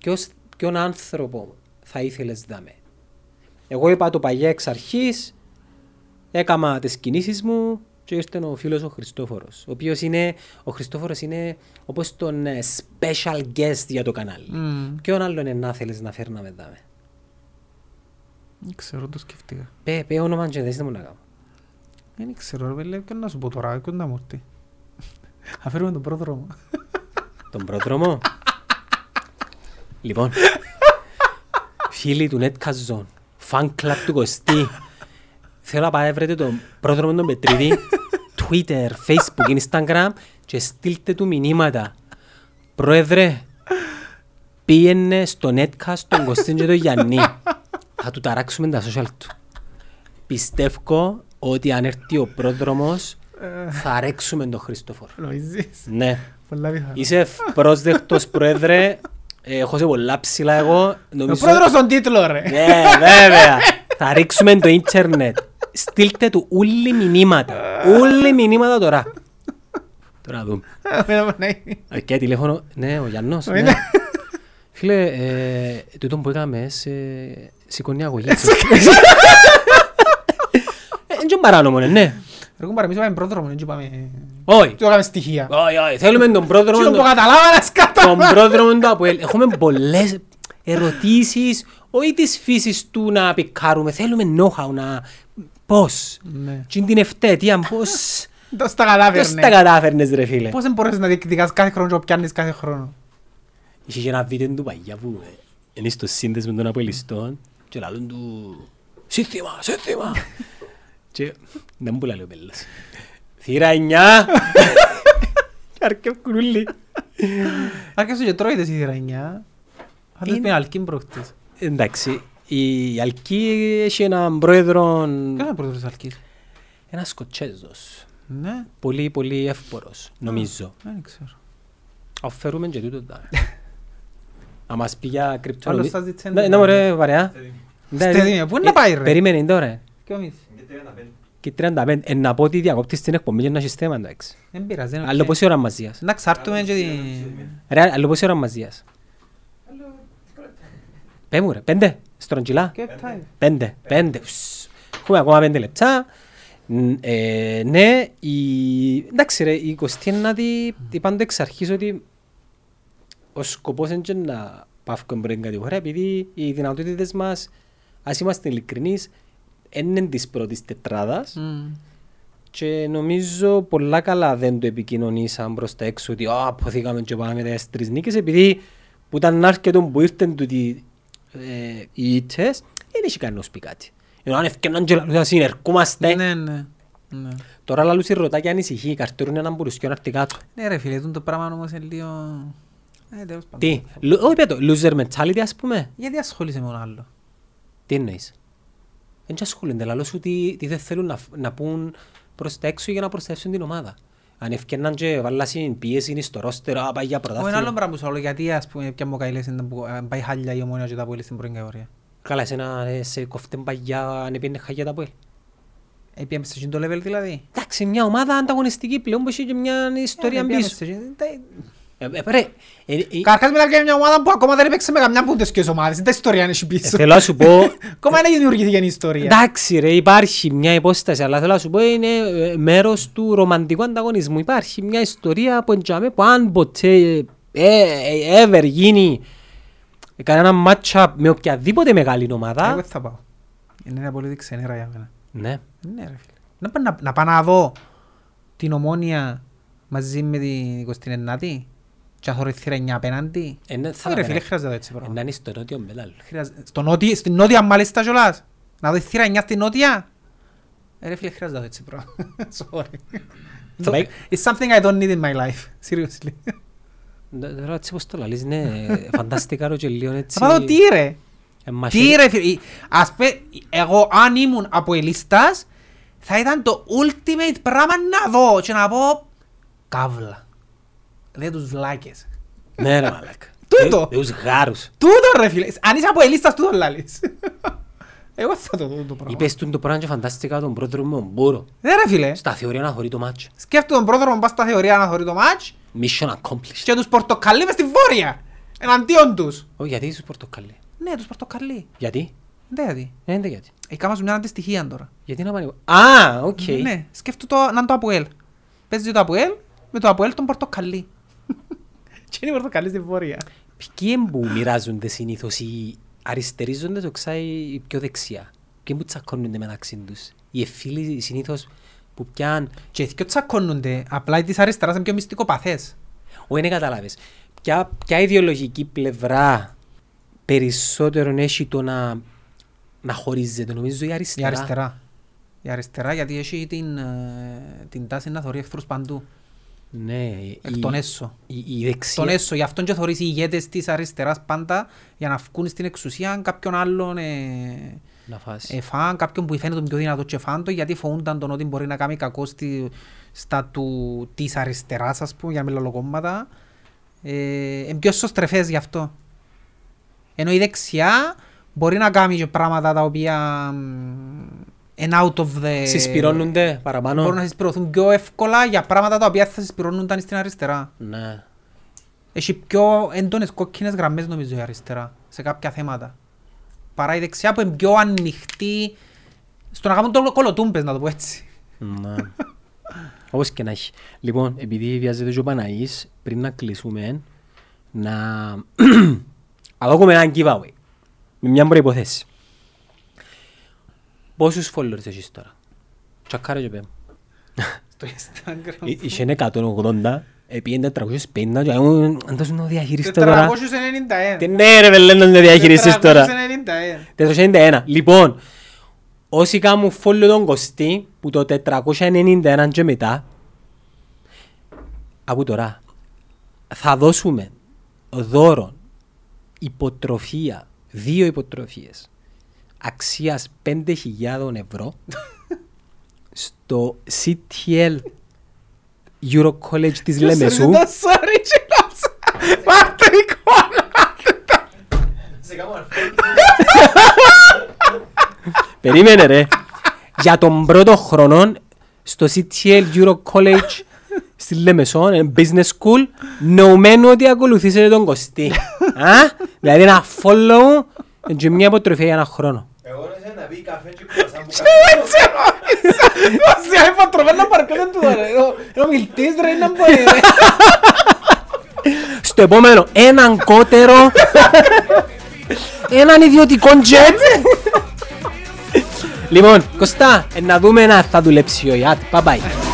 Ποιος, ποιον άνθρωπο θα ήθελες δάμε. Εγώ είπα το παγιά εξ αρχής, έκαμα τις κινήσεις μου και ήρθε ο φίλος ο Χριστόφορος. Ο οποίος είναι, ο Χριστόφορος είναι όπως τον ε, special guest για το κανάλι. Μμμ. Ποιον άλλον είναι να θέλεις να φέρναμε δάμε. Δεν ξέρω, το σκεφτήκα. Πέ, πέ όνομα και δεν μου να κάνω. Δεν ξέρω, ρε παιδί, ποιον να σου πω τώρα, ποιον να μου έρθει. Αφαιρούμε τον πρόδρομο. Τον πρόδρομο. λοιπόν, φίλοι του Netcast Zone, fan club του Κωστή, θέλω να πάτε βρείτε τον πρόδρομο τον Πετρίδη, Twitter, Facebook, Instagram και στείλτε του μηνύματα. Πρόεδρε, πήγαινε στο Netcast τον Κωστή και τον Γιάννη. Θα του ταράξουμε τα social του. Πιστεύω ότι αν έρθει ο πρόδρομος θα ρέξουμε τον Χριστόφορο. Νομίζεις; Ναι. Πολλά πιθανό. Είσαι ευπρόσδεκτος πρόεδρε. Ε, Έχω σε πολλά ψηλά εγώ. Ο Νομίζω... πρόεδρος στον τίτλο, ρε. Ναι, βέβαια. Θα ρίξουμε το ίντερνετ. Στείλτε του ούλοι μηνύματα. Ούλοι μηνύματα τώρα. Τώρα να δούμε. Ναι. Αρκεί τηλέφωνο. Ναι, ο Γιάννος. Ναι. ναι. Φίλε, ε, τούτο που έκαμε σε σηκώνει αγωγή. Ε, Είναι και παράνομο, ναι, ναι. Εγώ παραμίσω πάμε πρόδρομο, έτσι πάμε... Όχι. Τι έκαμε στοιχεία. Όχι, όχι. Θέλουμε τον Τι πρόδρομο. τον που τον- καταλάβα να σκάτα. Τον πρόδρομο του ΑΠΟΕΛ. Έχουμε πολλές ερωτήσεις, όχι της φύσης του να πικάρουμε. Θέλουμε know-how να... Πώς; Ναι. Τι είναι την ευτέτεια, πώς... Το στα Πώς κατάφερνε. τα κατάφερνες ρε φίλε. Πώς δεν μπορείς να διεκδικάς κάθε χρόνο και το πιάνεις κάθε χρόνο; Είχε και ένα βίντεο του παγιά που ε, είναι στο σύνδεσμο των Αποελιστών και λαλούν του «Σύνθημα, σύνθημα». Και δεν μου λέει ο Πέλλας. Θύρα εννιά. Και αρκεύκουν όλοι. Άρχισε και τρώει τη σιδηρανιά. Θα τους Είναι- πει αλκή προχτές. Εντάξει, η Αλκή έχει έναν πρόεδρο, Ποιος είναι πρόεδρος της αλκής; ένας Σκοτσέζος. Ναι, Πολύ, πολύ εύπορος, νομίζω. δεν ξέρω. Αφαιρούμε και τούτο τα. Να μας πει για κρυπτο... Άλλος σας δει Ναι, ναι, μωρέ, βαρέα. Ναι, Στέδι, πού είναι να πάει, ρε; Περίμενε τώρα. Και εμείς. Και 35. Ε, να πω ότι διακόπτεις την εκπομπή για να έχεις θέμα, εντάξει. Δεν πειράζει, είναι Άλλο οκ. πόση ώρα μαζίας. Εντάξει, άρτουμε και τη... Ρε, άλλο πόση ώρα μαζίας. Πέ μου ρε, πέντε, στρογγυλά. Και πάει. Πέντε, πέντε. Φσς. Έχουμε ακόμα πέντε λεπτά. Ν- ε, ναι, η... εντάξει ρε, η 29η είπαν το εξ αρχής ότι ο σκοπός είναι και να πάυκουν πριν κάτι χώρα επειδή οι δυνατότητες μας, ας είμαστε ειλικρινείς, είναι της πρώτης τετράδας Μμ. και νομίζω πολλά καλά δεν το επικοινωνήσαν προς τα έξω ότι «Α, αποθήκαμε και πάμε τα τρεις νίκες» επειδή που ήταν άρκετο που ήρθαν τούτοι ε, οι ήττες δεν είχε κανένας πει κάτι. Ενώ αν ευκαιναν και λαλούσαν συνερκούμαστε Ναι, ναι. Ναι. τώρα λαλούσι ρωτά και ανησυχεί καρτούρουν έναν μπουρουσκιό να έρθει κάτω. Ναι ρε φίλε, τούτο το πράγμα όμως είναι λίγο... Ε, τέλος πάντων. Τι, λου- όχι πέτω, loser mentality ας πούμε. Γιατί ασχολείσαι με τον άλλο; Τι εννοείς; Δεν και ασχολούνται, λαλός σου τι, τι δεν θέλουν να, να πούν προς τα έξω για να προστατεύσουν την ομάδα. Αν ευκαιναν και βάλασαν πίεση στο ρόστερ, α, πάει για Εγώ ένα άλλο πρωτάθλημα. πράγμα που σου λέω, γιατί ας πούμε πια μου καηλές είναι που ε, πάει χάλια η ομόνια και τα πόλη στην πρώτη κατηγορία. Καλά, εσένα ε, σε κοφτέν παγιά αν έπαιρνε χαγιά τα πουέλ. Έπιαμε σε εκείνο το level δηλαδή. Εντάξει, μια ομάδα ανταγωνιστική πλέον που έχει και μια ιστορία Ε, πήγαμε πίσω. Σε εκείνο- τα- Ε, ε, ρε, ε, ε, Καρχάς μιλάμε για μια ομάδα που ακόμα δεν έπαιξε με καμιά πούντες ομάδες. Είναι τα ιστορία αν έχει ε, πίσω. θέλω να σου πω, Ακόμα δεν δημιουργήθηκε η ιστορία. εντάξει ρε, υπάρχει μια υπόσταση, αλλά θέλω να σου πω είναι ε, μέρος του ρομαντικού ανταγωνισμού. Υπάρχει μια ιστορία που εντιαμε που αν ποτέ ε, ε, ever γίνει κανένα match-up με οποιαδήποτε μεγάλη Εγώ ομάδα, δεν θα πάω. Είναι ένα πολύ ξενέρα για μένα. ναι, Ναι ρε φίλε. Να πάω να, να πάω να δω την ομόνια μαζί με την 29η και να θωρώ η θύρα 9 απέναντι. ε, ναι, θα Ε, ρε είναι- φίλε, χρειάζεται έτσι ε, πράγμα. να είναι στο νότιο μπελάλ. Χρειάζεται- στο νότι- Στην νότια μάλιστα κιόλας. Να δω η θύρα 9 στην νότια. Ε, ρε φίλε, χρειάζεται έτσι πράγμα. Sorry. Θα πάει- It's something I don't need in my life. Seriously. Ναι, Τώρα έτσι πως το λαλείς είναι φανταστικά ρο και λίγο έτσι. Θα πάω τι ρε; ε, μαχαίρι. Τι ρε φίλε; Ας πούμε, εγώ αν ήμουν από ελίστας, θα ήταν το ultimate πράγμα να δω και να πω καύλα. Λέει τους βλάκες. Ναι ρε μαλάκα. Τούτο. Ε, Τους γάρους. Τούτο ρε φίλε. Αν είσαι από ελίστας τούτο λάλης. Εγώ θα το δω το πράγμα. Είπες του το πράγμα και φαντάστηκα τον πρώτο με τον Μπούρο. Ναι ρε φίλε. Στα θεωρία να χωρεί το μάτσο. Σκέφτομαι τον πρόδρομο πας στα θεωρία να θωρεί το μάτς Mission accomplished. και τους πορτοκαλί μες στη βόρεια. Εναντίον τους. Όχι, γιατί είσαι πορτοκαλί. Ναι, τους πορτοκαλί. Γιατί; Δεν γιατί. Ε, δεν γιατί. Έκανα σου μια αντιστοιχία τώρα. Γιατί να πάνε... Α, οκ. Ναι, σκέφτομαι το να είναι το Αποέλ. Παίζει το Αποέλ με το Αποέλ τον πορτοκαλί. Και είναι η πορτοκαλί στη βόρεια. Ποιοι είναι που μοιράζονται συνήθως οι αριστερίζονται το ξάι οι πιο δεξιά; Ποιοι που τσακώνονται μεταξύ τους; Οι εφήλοι συνήθως που πιάν... Και οι δυο τσακώνονται, απλά οι της αριστεράς είναι πιο μυστικοπαθές. Όχι, δεν καταλάβες. Ποια, ποια ιδεολογική πλευρά περισσότερο έχει το να, να χωρίζεται. Νομίζω η Η αριστερά. αριστερά. Η αριστερά γιατί έχει την, ε, την τάση να θωρεί εχθρούς παντού. Ναι, Εκ η- των έσω. Η, η δεξιά... Τον έσω. Γι' αυτόν και θωρείς οι ηγέτες της αριστεράς πάντα για να βγουν στην εξουσία κάποιον άλλον ε, Να φας. ε, φαν, κάποιον που φαίνεται τον πιο δυνατό και φαν το γιατί φοβούνταν τον ότι μπορεί να κάνει κακό στη, στα του, της αριστεράς ας πούμε για να μην λέω κόμματα. Ε, είναι πιο σωστρεφές γι' αυτό. Ενώ η δεξιά μπορεί να κάνει και πράγματα τα οποία μ, Εν out of the... Συσπυρώνονται παραπάνω. Μπορούν να συσπυρωθούν πιο εύκολα για πράγματα τα οποία θα συσπυρώνονταν στην αριστερά. Ναι. Έχει πιο έντονες κόκκινες γραμμές νομίζω η αριστερά σε κάποια θέματα. Παρά η δεξιά που είναι πιο ανοιχτή στο να κάνουν το κολοτούμπες να το πω έτσι. Ναι. Όπως και να έχει. Λοιπόν, επειδή βιάζεται και ο Παναής, πριν να κλείσουμε, να... να δούμε έναν giveaway. Με μια προϋποθέση. Πόσους followers έχεις τώρα; Τσακάρε και πέμ. Στο Instagram. Εί- Είχε 180, επίεν 450 και αν αν δώσουν να διαχειριστεί τώρα. 491. Τι ναι ρε βελέ να το διαχειριστείς τώρα. 491. 491. Λοιπόν, όσοι κάνουν follow τον Κωστή που το 491 και μετά, ακού τώρα, θα δώσουμε δώρο υποτροφία, δύο υποτροφίες αξίας 5.000 ευρώ στο CTL Euro College της Λεμεσού. Το sorry, τσιλάς. Πάρτε εικόνα. Σε κάνω Περίμενε ρε. Για τον πρώτο χρόνο στο CTL Euro College στη Λεμεσό, ε, business school, νομένου ότι ακολουθήσετε τον Κωστή. Α; Δηλαδή ένα follow και μια υποτροφία για ένα χρόνο. Εγώ νόμιζα να πει καφέ και κρουασάν που κάνω. Όσοι υποτροφέ να παρκώσουν του δωρε. Ο μιλτής ρε είναι μπορεί ρε. Στο επόμενο, έναν κότερο, έναν ιδιωτικό jet. λοιπόν, Κωστά, ε, να δούμε να θα δουλέψει ο Ιάτ. Bye bye.